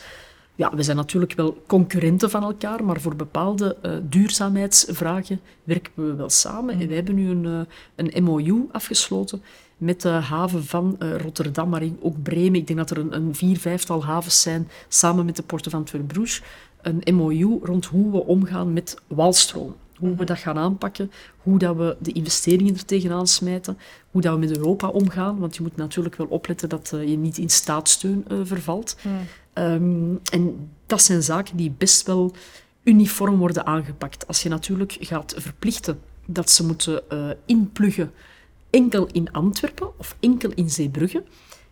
Ja, we zijn natuurlijk wel concurrenten van elkaar, maar voor bepaalde uh, duurzaamheidsvragen werken we wel samen. En mm. we hebben nu een, uh, een MOU afgesloten met de haven van uh, Rotterdam, maar ook Bremen. Ik denk dat er een, een vier, vijftal havens zijn, samen met de Porten van Twerbroes. Een MOU rond hoe we omgaan met walstroom. Hoe we mm-hmm. dat gaan aanpakken, hoe dat we de investeringen er tegenaan smijten, hoe dat we met Europa omgaan, want je moet natuurlijk wel opletten dat je niet in staatssteun vervalt. Mm. Um, en dat zijn zaken die best wel uniform worden aangepakt. Als je natuurlijk gaat verplichten dat ze moeten uh, inpluggen enkel in Antwerpen of enkel in Zeebrugge,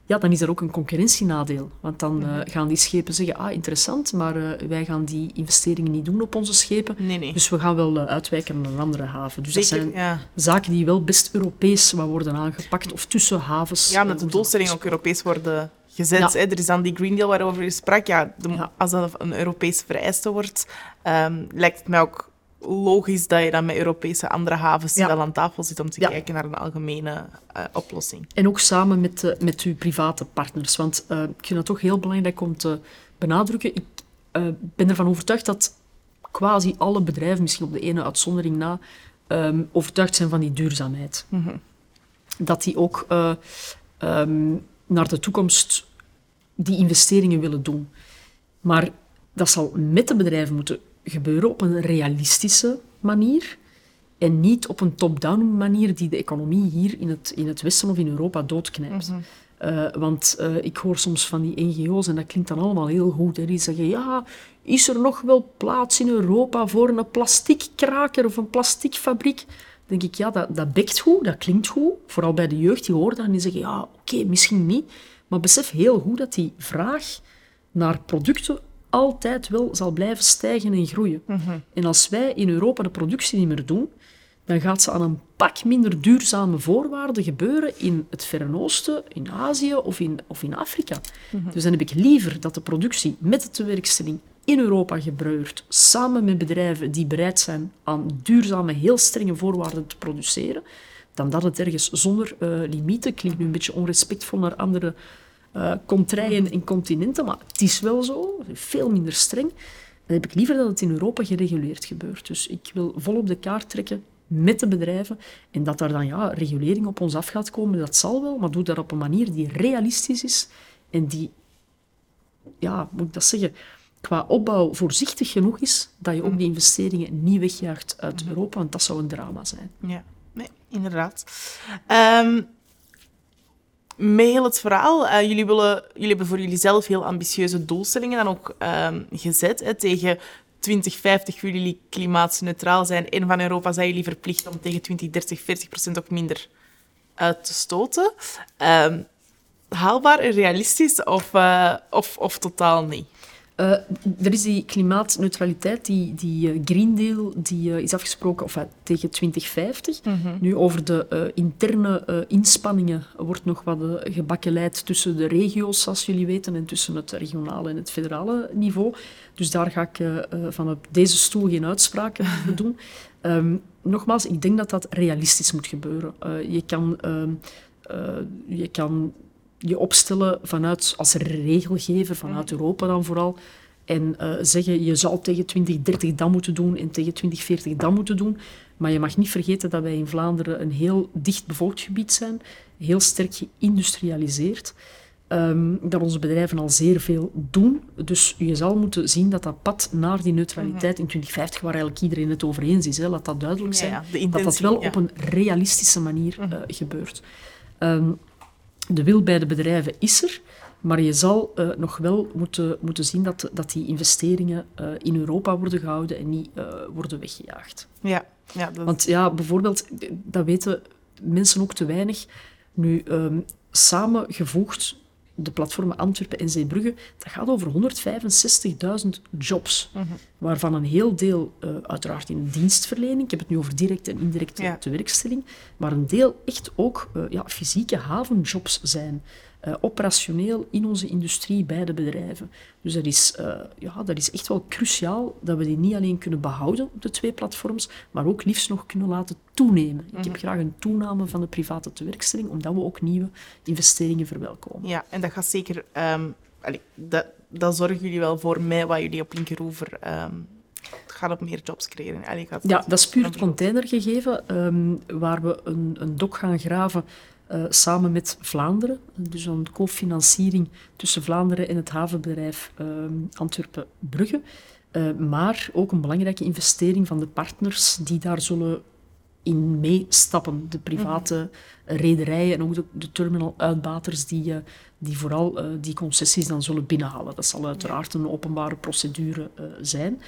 ja, dan is er ook een concurrentienadeel. Want dan uh, gaan die schepen zeggen, ah, interessant, maar uh, wij gaan die investeringen niet doen op onze schepen. Nee, nee. Dus we gaan wel uitwijken naar een andere haven. Dus Zeker, dat zijn ja. zaken die wel best Europees worden aangepakt, of tussen havens. Ja, dat de doelstellingen ook Europees worden gezet. Hè? Er is dan die Green Deal waarover je sprak. Ja, Als dat een Europees vereiste wordt, um, lijkt het mij ook logisch dat je dan met Europese andere havens ja. wel aan tafel zit om te kijken naar een algemene uh, oplossing. En ook samen met, uh, met uw private partners. Want uh, ik vind het toch heel belangrijk om te benadrukken. Ik ben ervan overtuigd dat quasi alle bedrijven, misschien op de ene uitzondering na, um, overtuigd zijn van die duurzaamheid. Mm -hmm. Dat die ook um, naar de toekomst die investeringen willen doen. Maar dat zal met de bedrijven moeten gebeuren op een realistische manier en niet op een top-down manier die de economie hier in het, in het Westen of in Europa doodknijpt. Mm want uh, ik hoor soms van die NGO's, en dat klinkt dan allemaal heel goed, hè, die zeggen, ja, is er nog wel plaats in Europa voor een plastickraker of een plasticfabriek? Denk ik, ja, dat, dat bekt goed, dat klinkt goed. Vooral bij de jeugd, die horen dat en die zeggen, ja, oké, misschien niet. Maar besef heel goed dat die vraag naar producten altijd wel zal blijven stijgen en groeien. Mhm. En als wij in Europa de productie niet meer doen, dan gaat ze aan een pak minder duurzame voorwaarden gebeuren in het Verre Oosten, in Azië of in, of in Afrika. Mhm. Dus dan heb ik liever dat de productie met de tewerkstelling in Europa gebruikt, samen met bedrijven die bereid zijn aan duurzame, heel strenge voorwaarden te produceren, dan dat het ergens zonder uh, limieten, klinkt nu een beetje onrespectvol naar andere uh, en continenten, maar het is wel zo, veel minder streng. Dan heb ik liever dat het in Europa gereguleerd gebeurt. Dus ik wil volop de kaart trekken met de bedrijven. En dat daar dan ja, regulering op ons af gaat komen, dat zal wel, maar doe dat op een manier die realistisch is en die, ja, moet ik dat zeggen, qua opbouw voorzichtig genoeg is, dat je ook mm. die investeringen niet wegjaagt uit mm-hmm. Europa, want dat zou een drama zijn. Ja, nee, inderdaad. Um, met heel het verhaal, uh, jullie, willen, jullie hebben voor jullie zelf heel ambitieuze doelstellingen dan ook um, gezet. Hè, tegen 2050 willen jullie klimaatneutraal zijn en van Europa zijn jullie verplicht om tegen 2030 40% ook minder uit te stoten. Ehm, haalbaar en realistisch of, uh, of, of totaal niet? Uh, er is die klimaatneutraliteit, die, die uh, Green Deal, die uh, is afgesproken of, tegen 2050. Mm -hmm. Nu, over de interne inspanningen wordt nog wat gebakkeleid tussen de regio's, zoals jullie weten, en tussen het regionale en het federale niveau. Dus daar ga ik van op deze stoel geen uitspraken doen. Um, nogmaals, ik denk dat dat realistisch moet gebeuren. je kan... Ehm, je kan je opstellen vanuit, als regelgever, vanuit mhm. Europa dan vooral. En uh, zeggen, je zou tegen 2030 dat moeten doen en tegen 2040 dat moeten doen. Maar je mag niet vergeten dat wij in Vlaanderen een heel dicht bevolkt gebied zijn, heel sterk geïndustrialiseerd. Um, dat onze bedrijven al zeer veel doen. Dus je zal moeten zien dat dat pad naar die neutraliteit mhm. in 2050, waar eigenlijk iedereen het over eens is, hè, laat dat duidelijk zijn, ja, ja, dat dat wel op een realistische manier uh, gebeurt. Um, de wil bij de bedrijven is er, maar je zal uh, nog wel moeten, moeten zien dat, dat die investeringen uh, in Europa worden gehouden en niet uh, worden weggejaagd. Ja, ja dat... Want ja, bijvoorbeeld, dat weten mensen ook te weinig. Nu, um, samengevoegd de platformen Antwerpen en Zeebrugge, dat gaat over 165.000 jobs, mm -hmm. waarvan een heel deel uh, uiteraard in dienstverlening, ik heb het nu over directe en indirecte ja. tewerkstelling, maar een deel echt ook uh, ja, fysieke havenjobs zijn, uh, operationeel in onze industrie bij de bedrijven. Dus dat is, ja, dat is echt wel cruciaal dat we die niet alleen kunnen behouden op de twee platforms, maar ook liefst nog kunnen laten toenemen. Ik heb mhm. graag een toename van de private tewerkstelling, omdat we ook nieuwe investeringen verwelkomen. Ja, en dat gaat zeker... Um, allee, dat, dat zorgen jullie wel voor mij, wat jullie op Linkeroever... Um, gaat op meer jobs creëren. Allee, gaat ja, dat is puur het containergegeven, um, waar we een, een dok gaan graven uh, samen met Vlaanderen. Dus een cofinanciering tussen Vlaanderen en het havenbedrijf um, Antwerpen-Brugge. Uh, maar ook een belangrijke investering van de partners die daar zullen in meestappen. De private mm. rederijen en ook de, de terminal-uitbaters die, uh, die vooral die concessies dan zullen binnenhalen. Dat zal uiteraard een openbare procedure zijn.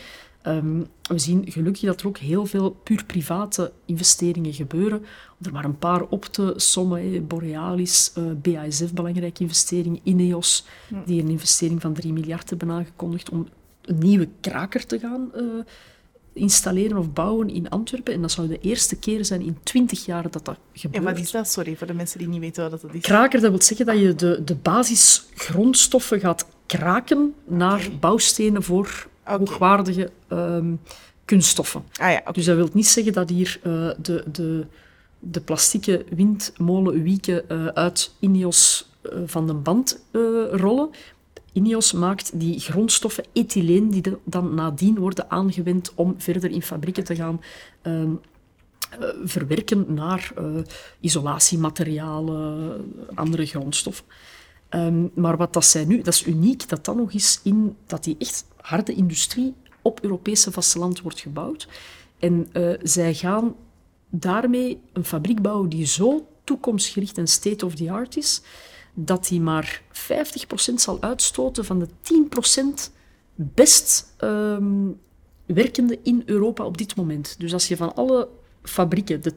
Um, we zien gelukkig dat er ook heel veel puur private investeringen gebeuren. Om er maar een paar op te sommen. Borealis, BASF, belangrijke investering. Ineos, die een investering van 3 miljard hebben aangekondigd om een nieuwe kraker te gaan installeren of bouwen in Antwerpen. En dat zou de eerste keer zijn in twintig jaar dat dat gebeurt. En wat is dat? Sorry, voor de mensen die niet weten wat dat is. Kraker, dat wil zeggen dat je de, de basisgrondstoffen gaat kraken naar bouwstenen voor okay. hoogwaardige um, kunststoffen. Ah, ja, okay. Dus dat wil niet zeggen dat hier uh, de, de, de plastieke windmolenwieken uh, uit Ineos uh, van de band rollen, Ineos maakt die grondstoffen ethyleen, die dan nadien worden aangewend om verder in fabrieken te gaan uh, verwerken naar isolatiematerialen, andere grondstoffen. Um, maar wat dat zijn nu, dat is uniek dat dat nog eens in dat die echt harde industrie op Europese vasteland wordt gebouwd. En uh, zij gaan daarmee een fabriek bouwen die zo toekomstgericht en state-of-the-art is, dat hij maar 50% zal uitstoten van de 10% best um, werkende in Europa op dit moment. Dus als je van alle fabrieken de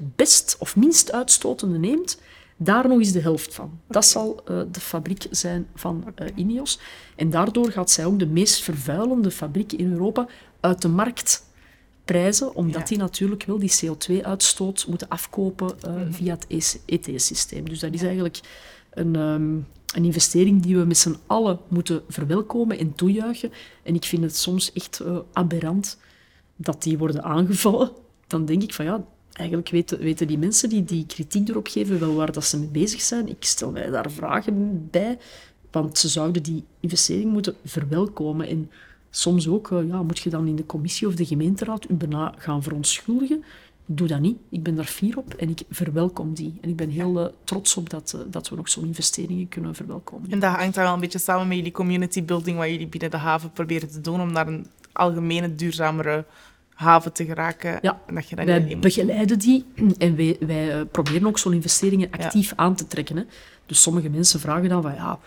10% best of minst uitstotende neemt, daar nog eens de helft van. Dat zal uh, de fabriek zijn van uh, Ineos. En daardoor gaat zij ook de meest vervuilende fabriek in Europa uit de markt prijzen, omdat ja. die natuurlijk wel die CO2-uitstoot moeten afkopen uh, mm -hmm. via het ETS-systeem. Dus dat is eigenlijk een, um, een investering die we met z'n allen moeten verwelkomen en toejuichen. En ik vind het soms echt uh, aberrant dat die worden aangevallen. Dan denk ik van ja, eigenlijk weten, weten die mensen die die kritiek erop geven wel waar dat ze mee bezig zijn. Ik stel mij daar vragen bij, want ze zouden die investering moeten verwelkomen. En soms ook uh, ja, moet je dan in de commissie of de gemeenteraad je bijna gaan verontschuldigen doe dat niet. Ik ben daar fier op en ik verwelkom die. En ik ben heel uh, trots op dat, uh, dat we nog zo'n investeringen kunnen verwelkomen. En dat hangt daar wel een beetje samen met jullie community building, wat jullie binnen de haven proberen te doen om naar een algemene, duurzamere haven te geraken. Ja, en dat je dat wij niet begeleiden die en wij, wij uh, proberen ook zo'n investeringen actief ja. aan te trekken. Hè. Dus sommige mensen vragen dan van ja,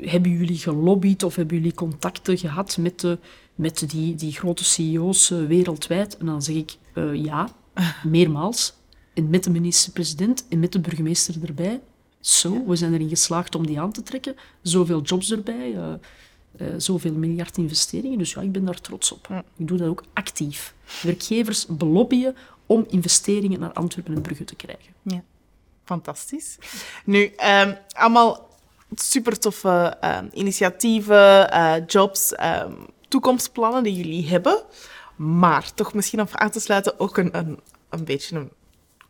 hebben jullie gelobbyd of hebben jullie contacten gehad met de met die, die grote CEO's uh, wereldwijd? En dan zeg ik uh, ja, meermaals. En met de minister-president en met de burgemeester erbij. Zo, we zijn erin geslaagd om die aan te trekken. Zoveel jobs erbij, uh, zoveel miljard investeringen. Dus ja, ik ben daar trots op. Ik doe dat ook actief. Werkgevers belobbyen om investeringen naar Antwerpen en Brugge te krijgen. Ja, fantastisch. Nu, um, allemaal super toffe um, initiatieven, uh, jobs, um, toekomstplannen die jullie hebben. Maar toch misschien om aan te sluiten ook een, een, een beetje een,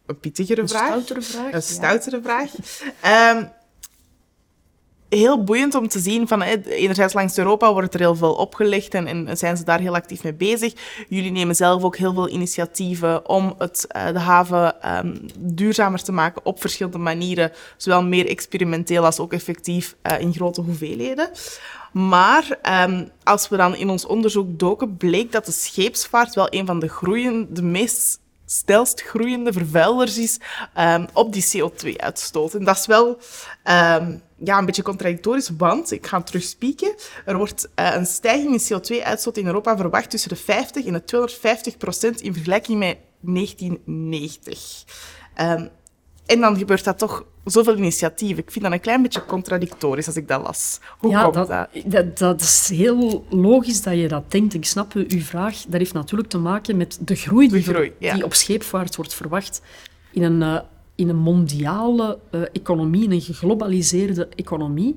een pittigere een vraag. Stoutere vraag. Een stoutere vraag. Um, heel boeiend om te zien van enerzijds langs Europa wordt er heel veel opgelicht en, en, zijn ze daar heel actief mee bezig. Jullie nemen zelf ook heel veel initiatieven om het, uh, de haven um, duurzamer te maken op verschillende manieren, zowel meer experimenteel als ook effectief uh, in grote hoeveelheden. Maar um, als we dan in ons onderzoek doken, bleek dat de scheepsvaart wel een van de groeiende, de meest stelst groeiende vervuilers is um, op die CO2-uitstoot. En dat is wel um, ja, een beetje contradictorisch, want, ik ga terugspieken, er wordt uh, een stijging in CO2-uitstoot in Europa verwacht tussen de 50 en de 250 procent in vergelijking met 1990. Um, en dan gebeurt dat toch zoveel initiatief. Ik vind dat een klein beetje contradictorisch als ik dat las. Hoe ja, komt dat, dat? dat? Dat is heel logisch dat je dat denkt. Ik snap uw vraag. Dat heeft natuurlijk te maken met de groei die, De groei, ja. die op scheepvaart wordt verwacht in een, uh, in een mondiale uh, economie, in een geglobaliseerde economie.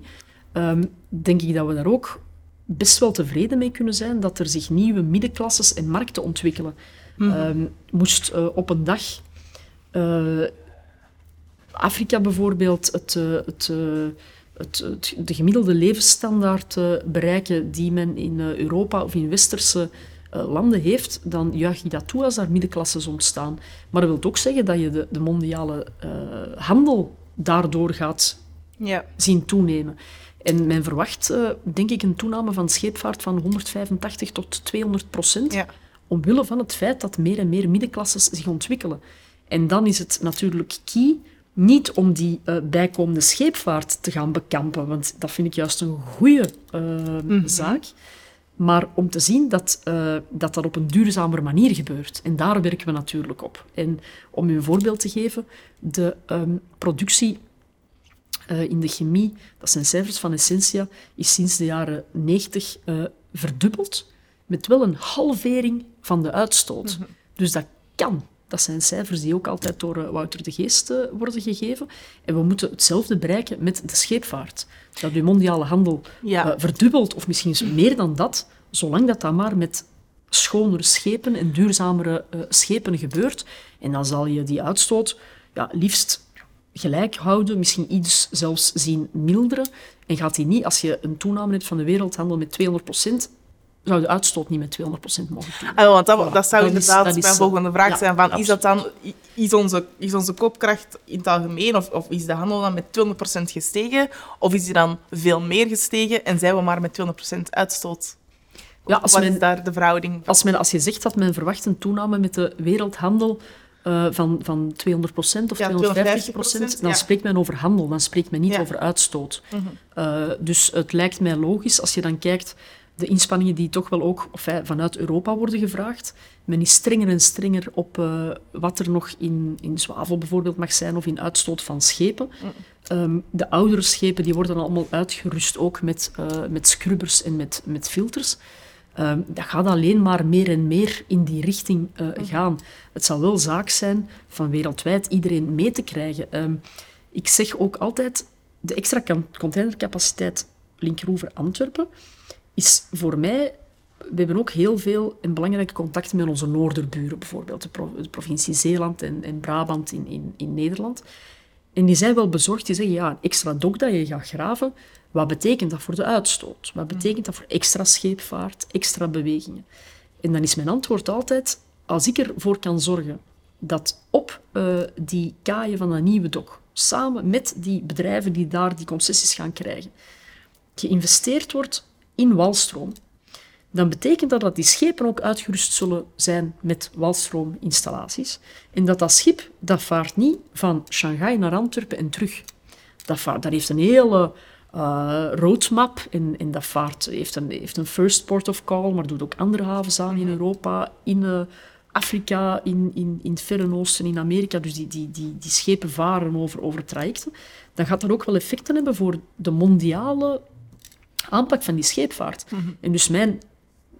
Um, denk ik dat we daar ook best wel tevreden mee kunnen zijn dat er zich nieuwe middenklasses en markten ontwikkelen. Mm -hmm. um, moest uh, op een dag Afrika bijvoorbeeld het, het, het, het, de gemiddelde levensstandaard bereiken die men in Europa of in westerse landen heeft, dan juich ik dat toe als daar middenklasses ontstaan. Maar dat wil ook zeggen dat je de, de mondiale uh, handel daardoor gaat ja. zien toenemen. En men verwacht, uh, denk ik, een toename van scheepvaart van 185 tot 200 procent, ja. omwille van het feit dat meer en meer middenklasses zich ontwikkelen. En dan is het natuurlijk key niet om die uh, bijkomende scheepvaart te gaan bekampen, want dat vind ik juist een goede uh, mm -hmm. zaak. Maar om te zien dat, uh, dat dat op een duurzamere manier gebeurt. En daar werken we natuurlijk op. En om u een voorbeeld te geven, de um, productie in de chemie, dat zijn cijfers van Essentia, is sinds de jaren 90 verdubbeld, met wel een halvering van de uitstoot. Mm -hmm. Dus dat kan. Dat zijn cijfers die ook altijd door uh, Wouter de Geest uh, worden gegeven. En we moeten hetzelfde bereiken met de scheepvaart. Dat de mondiale handel ja. uh, verdubbelt, of misschien meer dan dat, zolang dat dan maar met schonere schepen en duurzamere schepen gebeurt. En dan zal je die uitstoot ja, liefst gelijk houden, misschien iets zelfs zien milderen. En gaat die niet, als je een toename hebt van de wereldhandel met 200 zou de uitstoot niet met 200% mogen toenemen. Ah, want dat, dat zou Dat is- inderdaad dat is, mijn volgende vraag ja, zijn. Van, is, dat dan, is, onze, is onze koopkracht in het algemeen, of, of is de handel dan met 200% gestegen? Of is die dan veel meer gestegen en zijn we maar met 200% uitstoot? Ja, als Wat men- is daar de verhouding? Als, men, als je zegt dat men verwacht een toename met de wereldhandel eh, van, van 200% of Ja, 250% dan ja. spreekt men over handel, dan spreekt men niet Ja. over uitstoot. Mhm. Eh, dus het lijkt mij logisch als je dan kijkt de inspanningen die toch wel ook of, vanuit Europa worden gevraagd. Men is strenger en strenger op eh, wat er nog in, in zwavel bijvoorbeeld mag zijn of in uitstoot van schepen. Ehm, de oudere schepen die worden allemaal uitgerust ook met, eh, met scrubbers en met, met filters. Ehm, dat gaat alleen maar meer en meer in die richting eh, gaan. Het zal wel zaak zijn van wereldwijd iedereen mee te krijgen. Ehm, ik zeg ook altijd, de extra containercapaciteit Linkeroever-Antwerpen is voor mij... We hebben ook heel veel en belangrijke contacten met onze noorderburen, bijvoorbeeld de, pro- de provincie Zeeland en, en Brabant in, in, in Nederland. En die zijn wel bezorgd. Die zeggen, ja, een extra dok dat je gaat graven, wat betekent dat voor de uitstoot? Wat betekent dat voor extra scheepvaart, extra bewegingen? En dan is mijn antwoord altijd, als ik ervoor kan zorgen dat op eh, die kaaien van dat nieuwe dok, samen met die bedrijven die daar die concessies gaan krijgen, geïnvesteerd wordt in walstroom, dan betekent dat dat die schepen ook uitgerust zullen zijn met walstroominstallaties. En dat dat schip, dat vaart niet van Shanghai naar Antwerpen en terug. Dat, vaart, dat heeft een hele eh, roadmap en, en dat vaart, heeft, een, heeft een first port of call, maar doet ook andere havens aan in Europa, in eh, Afrika, in, in, in het Verre Oosten, in Amerika, dus die, die, die, die schepen varen over, over trajecten, dan gaat dat ook wel effecten hebben voor de mondiale aanpak van die scheepvaart. En dus mijn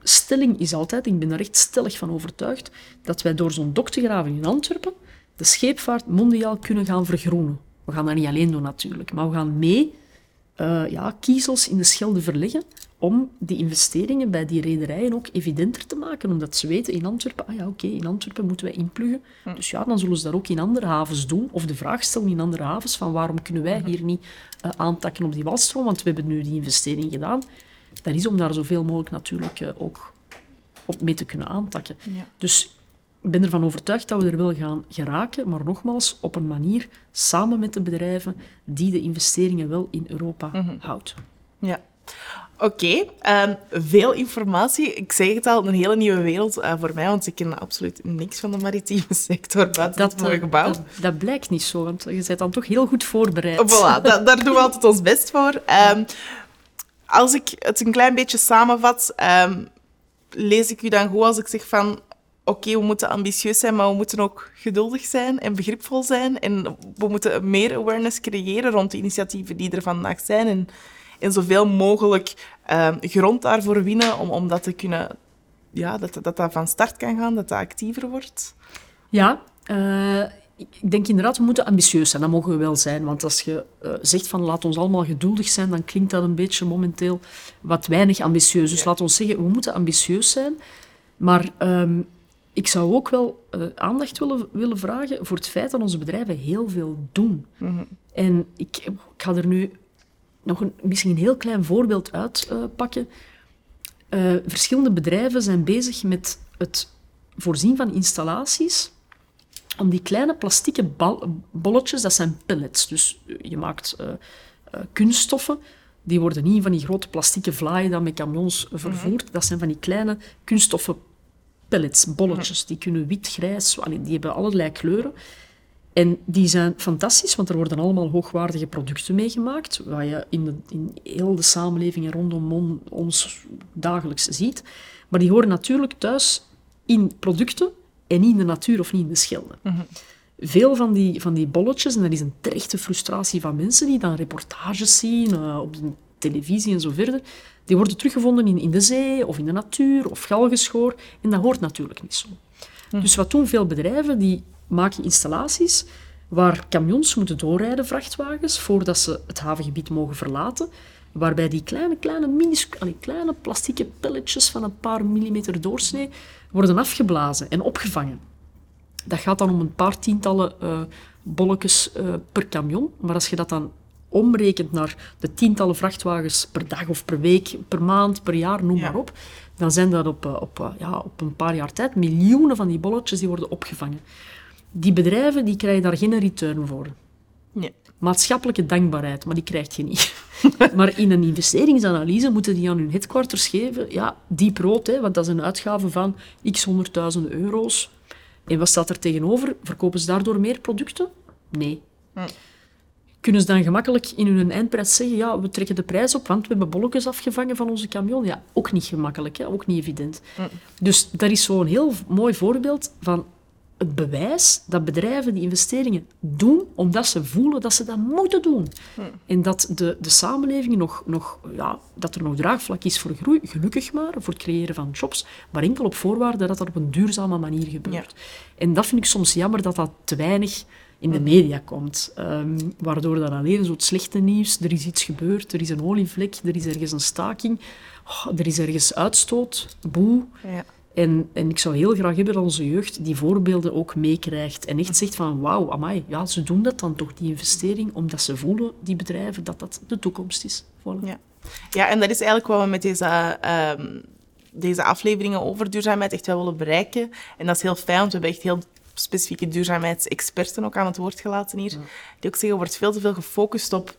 stelling is altijd, ik ben er echt stellig van overtuigd, dat wij door zo'n dok te graven in Antwerpen de scheepvaart mondiaal kunnen gaan vergroenen. We gaan dat niet alleen doen natuurlijk, maar we gaan mee uh, ja, kiezels in de Schelde verleggen om die investeringen bij die rederijen ook evidenter te maken. Omdat ze weten in Antwerpen, ah ja, oké, in Antwerpen moeten wij inpluggen. Hm. Dus ja, dan zullen ze dat ook in andere havens doen. Of de vraag stellen in andere havens van waarom kunnen wij hm. hier niet uh, aantakken op die walstroom, want we hebben nu die investering gedaan. Dat is om daar zoveel mogelijk natuurlijk uh, ook op mee te kunnen aantakken. Ja. Dus ik ben ervan overtuigd dat we er wel gaan geraken, maar nogmaals, op een manier samen met de bedrijven die de investeringen wel in Europa mm houdt. Ja. Oké, ehm, veel informatie. Ik zeg het al, een hele nieuwe wereld uh, voor mij, want ik ken absoluut niks van de maritieme sector buiten dat, mooie eh, gebouw. Dat, dat, blijkt niet zo, want je bent dan toch heel goed voorbereid. Voilà, daar doen we altijd ons best voor. Um, als ik het een klein beetje samenvat, um, lees ik u dan goed als ik zeg van oké, we moeten ambitieus zijn, maar we moeten ook geduldig zijn en begripvol zijn. En we moeten meer awareness creëren rond de initiatieven die er vandaag zijn. En, en zoveel mogelijk uh, grond daarvoor winnen om, om dat te kunnen... Ja, dat, dat dat van start kan gaan, dat dat actiever wordt. Ja, uh, ik denk inderdaad, we moeten ambitieus zijn. Dat mogen we wel zijn. Want als je uh, zegt van laat ons allemaal geduldig zijn, dan klinkt dat een beetje momenteel wat weinig ambitieus. Dus ja. laat ons zeggen, we moeten ambitieus zijn. Maar um, ik zou ook wel uh, aandacht willen, willen vragen voor het feit dat onze bedrijven heel veel doen. Mm En ik, ik, ga er nu nog een, misschien een heel klein voorbeeld uitpakken. Uh, uh, verschillende bedrijven zijn bezig met het voorzien van installaties om die kleine plastieke bolletjes, dat zijn pellets. Dus je maakt uh, kunststoffen, die worden niet van die grote plastieke vlaaien dat met camions vervoerd. Mm Dat zijn van die kleine kunststoffen pellets, bolletjes. Die kunnen wit, grijs, die hebben allerlei kleuren. En die zijn fantastisch, want er worden allemaal hoogwaardige producten meegemaakt, wat je in, de, in heel de samenleving rondom ons dagelijks ziet. Maar die horen natuurlijk thuis in producten en niet in de natuur of niet in de schelde. Mhm. Veel van die, van die bolletjes, en dat is een terechte frustratie van mensen die dan reportages zien uh, op de televisie en zo verder, die worden teruggevonden in, in de zee of in de natuur of galgenschor. En dat hoort natuurlijk niet zo. Hm. Dus wat doen veel bedrijven? Die maken installaties waar camions moeten doorrijden, vrachtwagens, voordat ze het havengebied mogen verlaten. Waarbij die kleine, kleine, minuscule, kleine plastieke pelletjes van een paar millimeter doorsnee worden afgeblazen en opgevangen. Dat gaat dan om een paar tientallen uh, bolletjes uh, per camion. Maar als je dat dan omrekent naar de tientallen vrachtwagens per dag of per week, per maand, per jaar, noem maar op, dan zijn dat op, eh, op, eh, ja, op een paar jaar tijd miljoenen van die bolletjes die worden opgevangen. Die bedrijven die krijgen daar geen return voor. Nee. Maatschappelijke dankbaarheid, maar die krijg je niet. maar in een investeringsanalyse moeten die aan hun headquarters geven, ja, diep rood, hè, want dat is een uitgave van x honderdduizend euro's. En wat staat er tegenover? Verkopen ze daardoor meer producten? Nee. Kunnen ze dan gemakkelijk in hun eindprijs zeggen, ja, we trekken de prijs op, want we hebben bolletjes afgevangen van onze camion. Ja, ook niet gemakkelijk, hè? ook niet evident. Dus dat is zo'n heel mooi voorbeeld van het bewijs dat bedrijven die investeringen doen omdat ze voelen dat ze dat moeten doen. Mm. En dat de, de samenleving nog, nog, ja, dat er nog draagvlak is voor groei, gelukkig maar, voor het creëren van jobs, maar enkel op voorwaarde dat dat op een duurzame manier gebeurt. En dat vind ik soms jammer dat dat te weinig in de media komt. Um, waardoor dan alleen zo het slechte nieuws, er is iets gebeurd, er is een olievlek, er is ergens een staking, oh, er is ergens uitstoot, boe. Ja. En, en ik zou heel graag hebben dat onze jeugd die voorbeelden ook meekrijgt en echt zegt van wauw, amai, ja, ze doen dat dan toch, die investering, omdat ze voelen, die bedrijven, dat dat de toekomst is. Voilà. Ja. ja, en dat is eigenlijk wat we met deze... Um deze afleveringen over duurzaamheid echt wel willen bereiken. En dat is heel fijn, want we hebben echt heel specifieke duurzaamheidsexperten ook aan het woord gelaten hier. Die ook zeggen, er wordt veel te veel gefocust op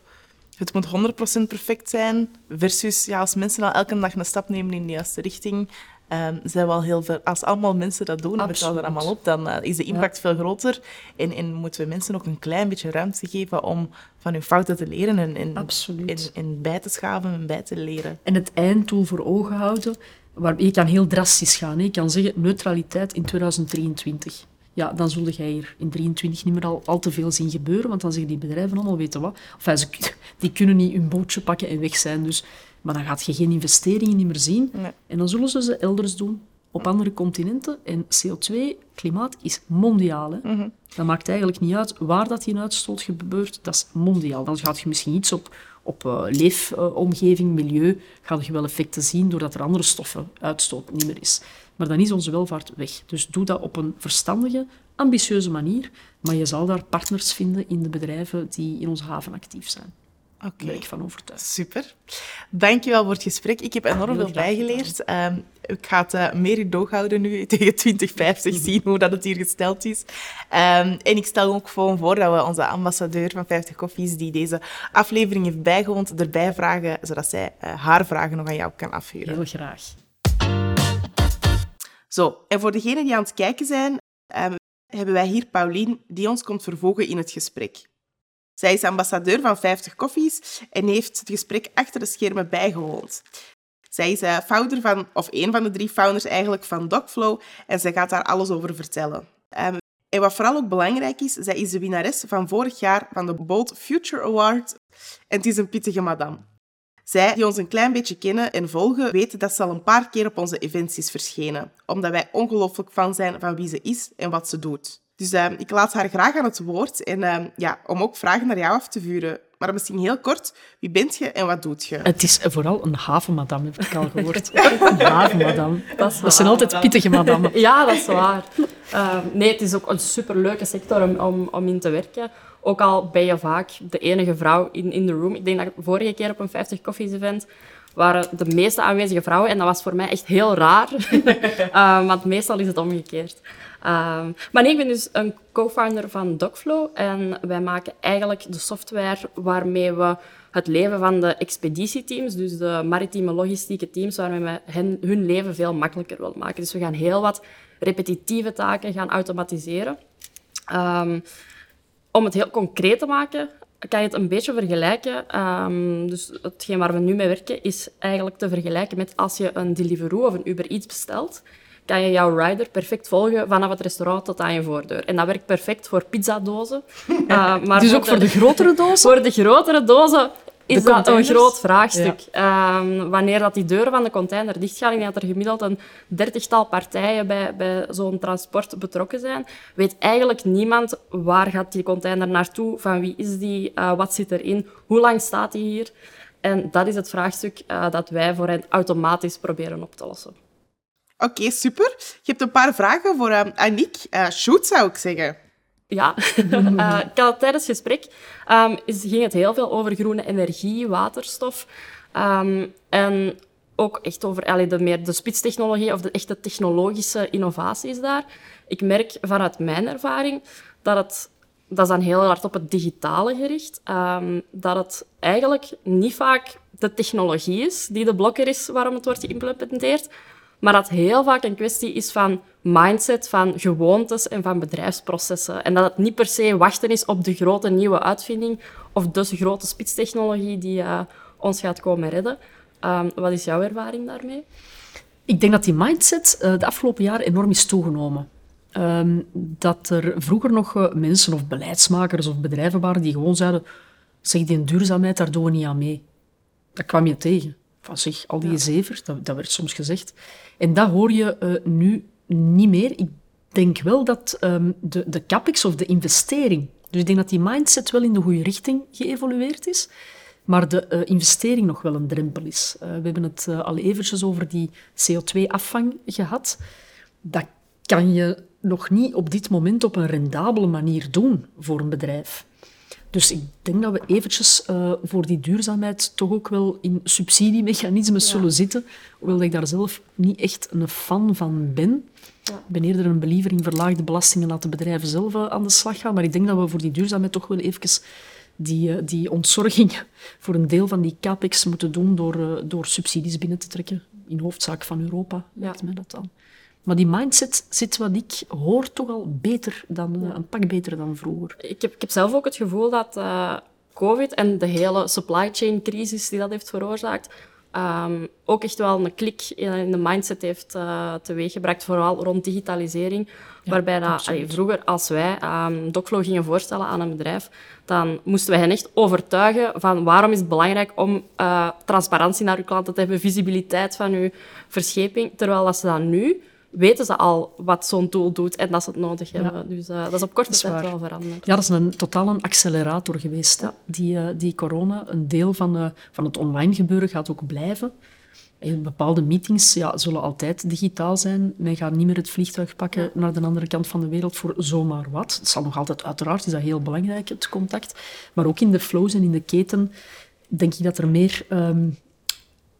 het moet 100% perfect zijn, versus ja, als mensen al elke dag een stap nemen in de juiste richting, um, zijn we al heel veel... Als allemaal mensen dat doen, en we er allemaal op, dan uh, is de impact veel groter. En, en moeten we mensen ook een klein beetje ruimte geven om van hun fouten te leren en, en, en, en bij te schaven en bij te leren. En het einddoel voor ogen houden, waar, je kan heel drastisch gaan. Hè. Je kan zeggen neutraliteit in 2023. Ja, dan zul jij hier in 2023 niet meer al, al te veel zien gebeuren, want dan zeggen die bedrijven allemaal, weten wat, enfin, ze, die kunnen niet hun bootje pakken en weg zijn. Dus, maar dan gaat je geen investeringen niet meer zien. En dan zullen ze ze elders doen, op andere continenten. En CO2, klimaat, is mondiaal. Hè. Mhm. Dat maakt eigenlijk niet uit waar dat die uitstoot gebeurt, dat is mondiaal. Dan gaat je misschien iets op op uh, leefomgeving, milieu, ga je wel effecten zien doordat er andere stoffen uitstoot niet meer is. Maar dan is onze welvaart weg. Dus doe dat op een verstandige, ambitieuze manier. Maar je zal daar partners vinden in de bedrijven die in onze haven actief zijn. Daar ben ik van overtuigd. Super. Dankjewel voor het gesprek. Ik heb enorm veel bijgeleerd. Um, ik ga het uh, meer in doog houden nu tegen 2050, zien hoe dat het hier gesteld is. Um, en ik stel ook gewoon voor dat we onze ambassadeur van 50 Koffies, die deze aflevering heeft bijgewoond, erbij vragen, zodat zij uh, haar vragen nog aan jou kan afvuren. Heel graag. Zo, en voor degenen die aan het kijken zijn, um, hebben wij hier Paulien, die ons komt vervolgen in het gesprek. Zij is ambassadeur van 50 Koffies en heeft het gesprek achter de schermen bijgewoond. Zij is uh, founder van, of een van de drie founders eigenlijk, van Dogflow en zij gaat daar alles over vertellen. Um, en wat vooral ook belangrijk is, zij is de winnares van vorig jaar van de Bold Future Award. En het is een pittige madame. Zij, die ons een klein beetje kennen en volgen, weten dat ze al een paar keer op onze events is verschenen, omdat wij ongelooflijk fan zijn van wie ze is en wat ze doet. Dus uh, ik laat haar graag aan het woord en uh, ja, om ook vragen naar jou af te vuren. Maar misschien heel kort, wie bent je en wat doet je? Het is vooral een havenmadam, heb ik al gehoord. een havenmadam. Dat, dat zijn altijd pittige madammen. Ja, dat is waar. Uh, nee, het is ook een superleuke sector om, om, om in te werken. Ook al ben je vaak de enige vrouw in, in de room. Ik denk dat de vorige keer op een 50 Coffees event waren de meeste aanwezige vrouwen. En dat was voor mij echt heel raar. uh, want meestal is het omgekeerd. Um, maar ik ben dus een co-founder van Dogflow. En wij maken eigenlijk de software waarmee we het leven van de expeditieteams, dus de maritieme logistieke teams, waarmee we hen, hun leven veel makkelijker willen maken. Dus we gaan heel wat repetitieve taken gaan automatiseren. Um, om het heel concreet te maken, kan je het een beetje vergelijken. Um, dus hetgeen waar we nu mee werken is eigenlijk te vergelijken met als je een Deliveroo of een Uber Eats bestelt, kan je jouw rider perfect volgen vanaf het restaurant tot aan je voordeur. En dat werkt perfect voor pizzadozen. Uh, maar dus ook voor de, voor de grotere dozen? Voor de grotere dozen is dat een groot vraagstuk. Ja. Um, wanneer dat die deuren van de container dichtgaan en dat er gemiddeld een dertigtal partijen bij, bij zo'n transport betrokken zijn, weet eigenlijk niemand waar gaat die container naartoe, van wie is die, uh, wat zit erin, hoe lang staat die hier. En dat is het vraagstuk uh, dat wij voor hen automatisch proberen op te lossen. Oké, super. Je hebt een paar vragen voor uh, Aniek. shoot, zou ik zeggen. Ja, uh, tijdens het gesprek um, is, ging het heel veel over groene energie, waterstof. Um, en ook echt over allee, de, meer de spitstechnologie of de echte technologische innovaties daar. Ik merk vanuit mijn ervaring dat het, dat is dan heel hard op het digitale gericht, um, dat het eigenlijk niet vaak de technologie is die de blokker is waarom het wordt geïmplementeerd, maar dat heel vaak een kwestie is van mindset, van gewoontes en van bedrijfsprocessen. En dat het niet per se wachten is op de grote nieuwe uitvinding of dus de grote spitstechnologie die uh, ons gaat komen redden. Um, wat is jouw ervaring daarmee? Ik denk dat die mindset uh, de afgelopen jaren enorm is toegenomen. Um, dat er vroeger nog uh, mensen of beleidsmakers of bedrijven waren die gewoon zeiden zeg, die duurzaamheid, daar doen we niet aan mee. Dat kwam je tegen. Van zich, al die ja. zever, dat, dat, werd soms gezegd. En dat hoor je uh, nu niet meer. Ik denk wel dat um, de, de capex of de investering, dus ik denk dat die mindset wel in de goede richting geëvolueerd is, maar de uh, investering nog wel een drempel is. Uh, we hebben het al eventjes over die CO2-afvang gehad. Dat kan je nog niet op dit moment op een rendabele manier doen voor een bedrijf. Dus ik denk dat we eventjes uh, voor die duurzaamheid toch ook wel in subsidiemechanismen ja. zullen zitten, hoewel ik daar zelf niet echt een fan van ben. Ja. Ik ben eerder een believer in verlaagde belastingen, laten bedrijven zelf aan de slag gaan, maar ik denk dat we voor die duurzaamheid toch wel eventjes die, uh, die ontzorging voor een deel van die capex moeten doen door, door subsidies binnen te trekken. In hoofdzaak van Europa, lijkt ja. mij dat dan. Maar die mindset zit wat ik hoor toch al beter dan, ja. een pak beter dan vroeger. Ik heb, ik heb zelf ook het gevoel dat uh, COVID en de hele supply chain crisis die dat heeft veroorzaakt, ehm, ook echt wel een klik in de mindset heeft uh, teweeggebracht, vooral rond digitalisering. waarbij dat, allee, vroeger, als wij um, Docflow gingen voorstellen aan een bedrijf, dan moesten wij hen echt overtuigen van waarom is het belangrijk om uh, transparantie naar uw klanten te hebben, visibiliteit van uw verscheping, terwijl dat ze dat nu weten ze al wat zo'n tool doet en dat ze het nodig hebben. Dus uh, dat is op korte tijd wel veranderd. Ja, dat is een totaal een accelerator geweest. Die, uh, die corona, een deel van, uh, van het online gebeuren gaat ook blijven. En bepaalde meetings ja, zullen altijd digitaal zijn. Men gaat niet meer het vliegtuig pakken naar de andere kant van de wereld voor zomaar wat. Het zal nog altijd, uiteraard is dat heel belangrijk, het contact. Maar ook in de flows en in de keten denk ik dat er meer um,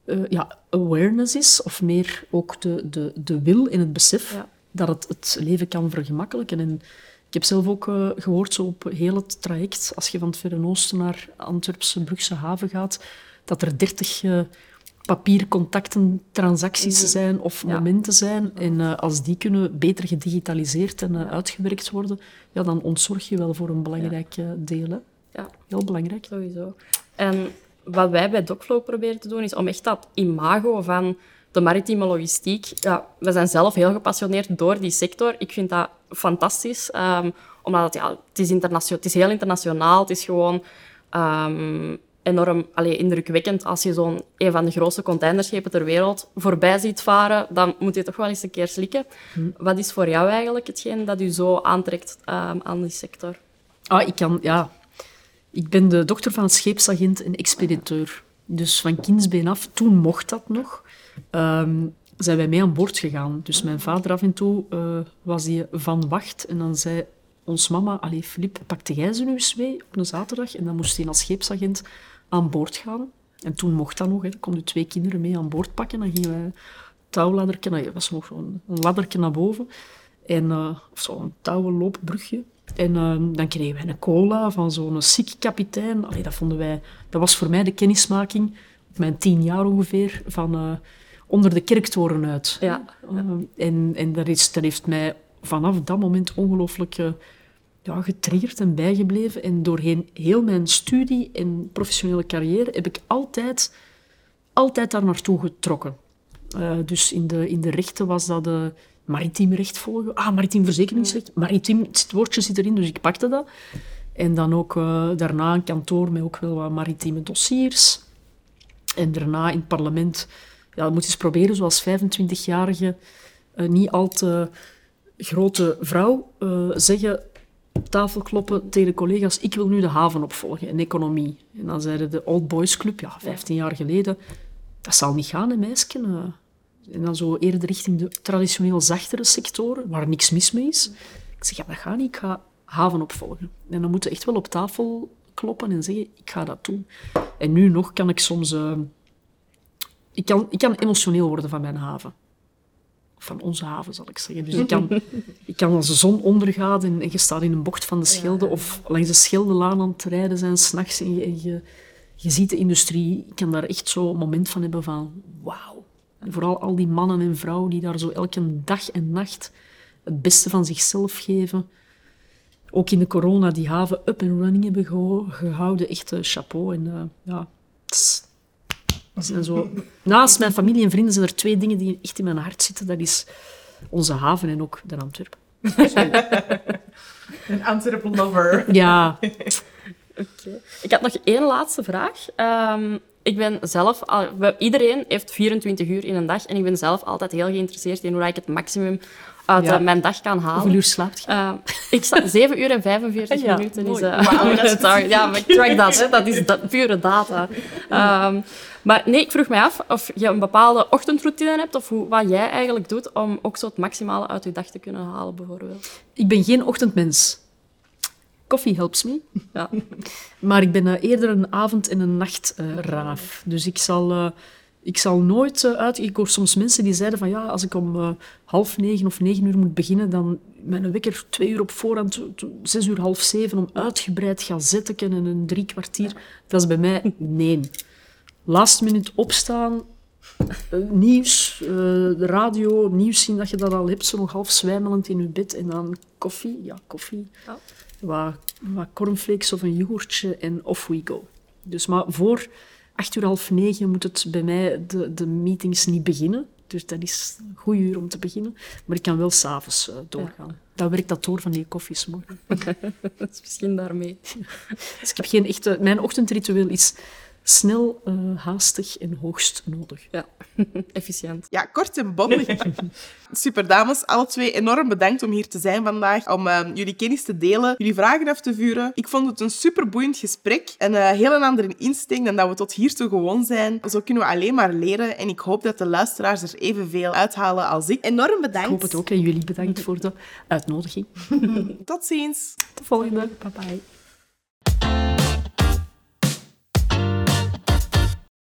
uh, ja, awareness is, of meer ook de, de, de wil en het besef ja. dat het het leven kan vergemakkelijken. En ik heb zelf ook uh, gehoord, zo op heel het traject, als je van het Verre Oosten naar Antwerpse Brugse haven gaat, dat er dertig uh, papiercontacten, transacties mm -hmm. zijn of ja. momenten zijn. En uh, als die kunnen beter gedigitaliseerd en uitgewerkt worden, ja, dan ontzorg je wel voor een belangrijk deel. Hè? Ja. Heel belangrijk. Sowieso. En wat wij bij DocFlow proberen te doen, is om echt dat imago van de maritieme logistiek... Ja, we zijn zelf heel gepassioneerd door die sector. Ik vind dat fantastisch, um, omdat het, ja, het, is het is heel internationaal. Het is gewoon um, enorm allee, indrukwekkend als je zo'n een van de grootste containerschepen ter wereld voorbij ziet varen. Dan moet je toch wel eens een keer slikken. Hm. Wat is voor jou eigenlijk hetgeen dat u zo aantrekt um, aan die sector? Ah, ik kan... Ja, ik ben de dochter van een scheepsagent en expediteur. Dus van kindsbeen af, toen mocht dat nog, um, zijn wij mee aan boord gegaan. Dus mijn vader af en toe uh, was die van wacht. En dan zei ons mama, allee Filip, pakte jij ze nu eens mee op een zaterdag? En dan moest hij als scheepsagent aan boord gaan. En toen mocht dat nog. Hè. Konden twee kinderen mee aan boord pakken. Dan gingen wij touwladdertje, dat was nog een, laddertje naar boven. En, uh, of zo'n touwenloopbrugje. En uh, dan kregen wij een cola van zo'n sick kapitein. Allee, dat vonden wij... Dat was voor mij de kennismaking, op mijn tien jaar ongeveer, van uh, onder de kerktoren uit. Ja. Uh, en en dat, is, dat heeft mij vanaf dat moment ongelooflijk ja, getriggerd en bijgebleven. En doorheen heel mijn studie en professionele carrière heb ik altijd, altijd daar naartoe getrokken. dus in de, in de rechten was dat... de maritiem recht volgen. Ah, maritiem verzekeringsrecht. Maritiem, het woordje zit erin, dus ik pakte dat. En dan ook uh, daarna een kantoor met ook wel wat maritieme dossiers. En daarna in het parlement, ja, moet eens proberen, zoals 25-jarige, uh, niet al te grote vrouw, uh, zeggen, tafel kloppen tegen de collega's, ik wil nu de haven opvolgen en economie. En dan zeiden de Old Boys Club, ja, 15 jaar geleden, dat zal niet gaan, hè, meisje. En dan zo eerder richting de traditioneel zachtere sectoren, waar niks mis mee is. Ik zeg, ja, dat gaat niet. Ik ga haven opvolgen. En dan moeten echt wel op tafel kloppen en zeggen, ik ga dat doen. En nu nog kan ik soms... Uh, ik, kan, ik kan emotioneel worden van mijn haven. Van onze haven, zal ik zeggen. Dus ik kan, ik kan als de zon ondergaat en, en je staat in een bocht van de Schelde ja, of langs de Scheldelaan aan het rijden zijn, s'nachts, en, je, en je, je ziet de industrie. Ik kan daar echt zo een moment van hebben van, wauw. En vooral al die mannen en vrouwen die daar zo elke dag en nacht het beste van zichzelf geven. Ook in de corona die haven up and running hebben gehouden. Echt uh, chapeau. En uh, ja, tss. zo... Naast mijn familie en vrienden zijn er twee dingen die echt in mijn hart zitten. Dat is onze haven en ook de Antwerpen. Een Antwerpen lover. Ja. Okay. Ik had nog één laatste vraag. Um, ik ben zelf... Iedereen heeft 24 uur in een dag en ik ben zelf altijd heel geïnteresseerd in hoe ik het maximum uit ja. uh, mijn dag kan halen. Hoeveel uur slaapt je? Uh, ik sta 7 uur en 45 ja, minuten. Mooi. Is, uh, wow, dat is ja, maar ik track dat. Hè. Dat is dat, pure data. Um, maar nee, ik vroeg mij af of je een bepaalde ochtendroutine hebt of hoe, wat jij eigenlijk doet om ook zo het maximale uit je dag te kunnen halen, bijvoorbeeld. Ik ben geen ochtendmens. Koffie helps me. Ja. Maar ik ben uh, eerder een avond- en een nachtraaf. Uh, dus ik zal, uh, ik zal nooit uit... Ik hoor soms mensen die zeiden van ja, als ik om half negen of negen uur moet beginnen, dan mijn wekker twee uur op voorhand, zes uur, half zeven, om uitgebreid gaan zitten en een drie kwartier. Dat is bij mij nee. Last minute opstaan, nieuws, de radio, nieuws zien dat je dat al hebt, zo nog half zwijmelend in je bed en dan koffie. Ja, koffie. Ja wat, wat cornflakes of een yoghurtje en off we go. Dus maar voor acht uur, half negen moet het bij mij de, de meetings niet beginnen. Dus dat is een goed uur om te beginnen. Maar ik kan wel s'avonds uh, doorgaan. Dan werkt dat door van die koffies morgen. dat is misschien daarmee. Dus ik heb geen echte... Mijn ochtendritueel is snel, uh, haastig en hoogst nodig. Ja, efficiënt. Ja, kort en bondig. Super, dames. Alle twee enorm bedankt om hier te zijn vandaag, om uh, jullie kennis te delen, jullie vragen af te vuren. Ik vond het een super boeiend gesprek en een heel een andere insteek dan dat we tot hiertoe gewoon zijn. Zo kunnen we alleen maar leren en ik hoop dat de luisteraars er evenveel uithalen als ik. Enorm bedankt. Ik hoop het ook en jullie bedankt voor de uitnodiging. tot ziens. Tot de volgende. Bye bye.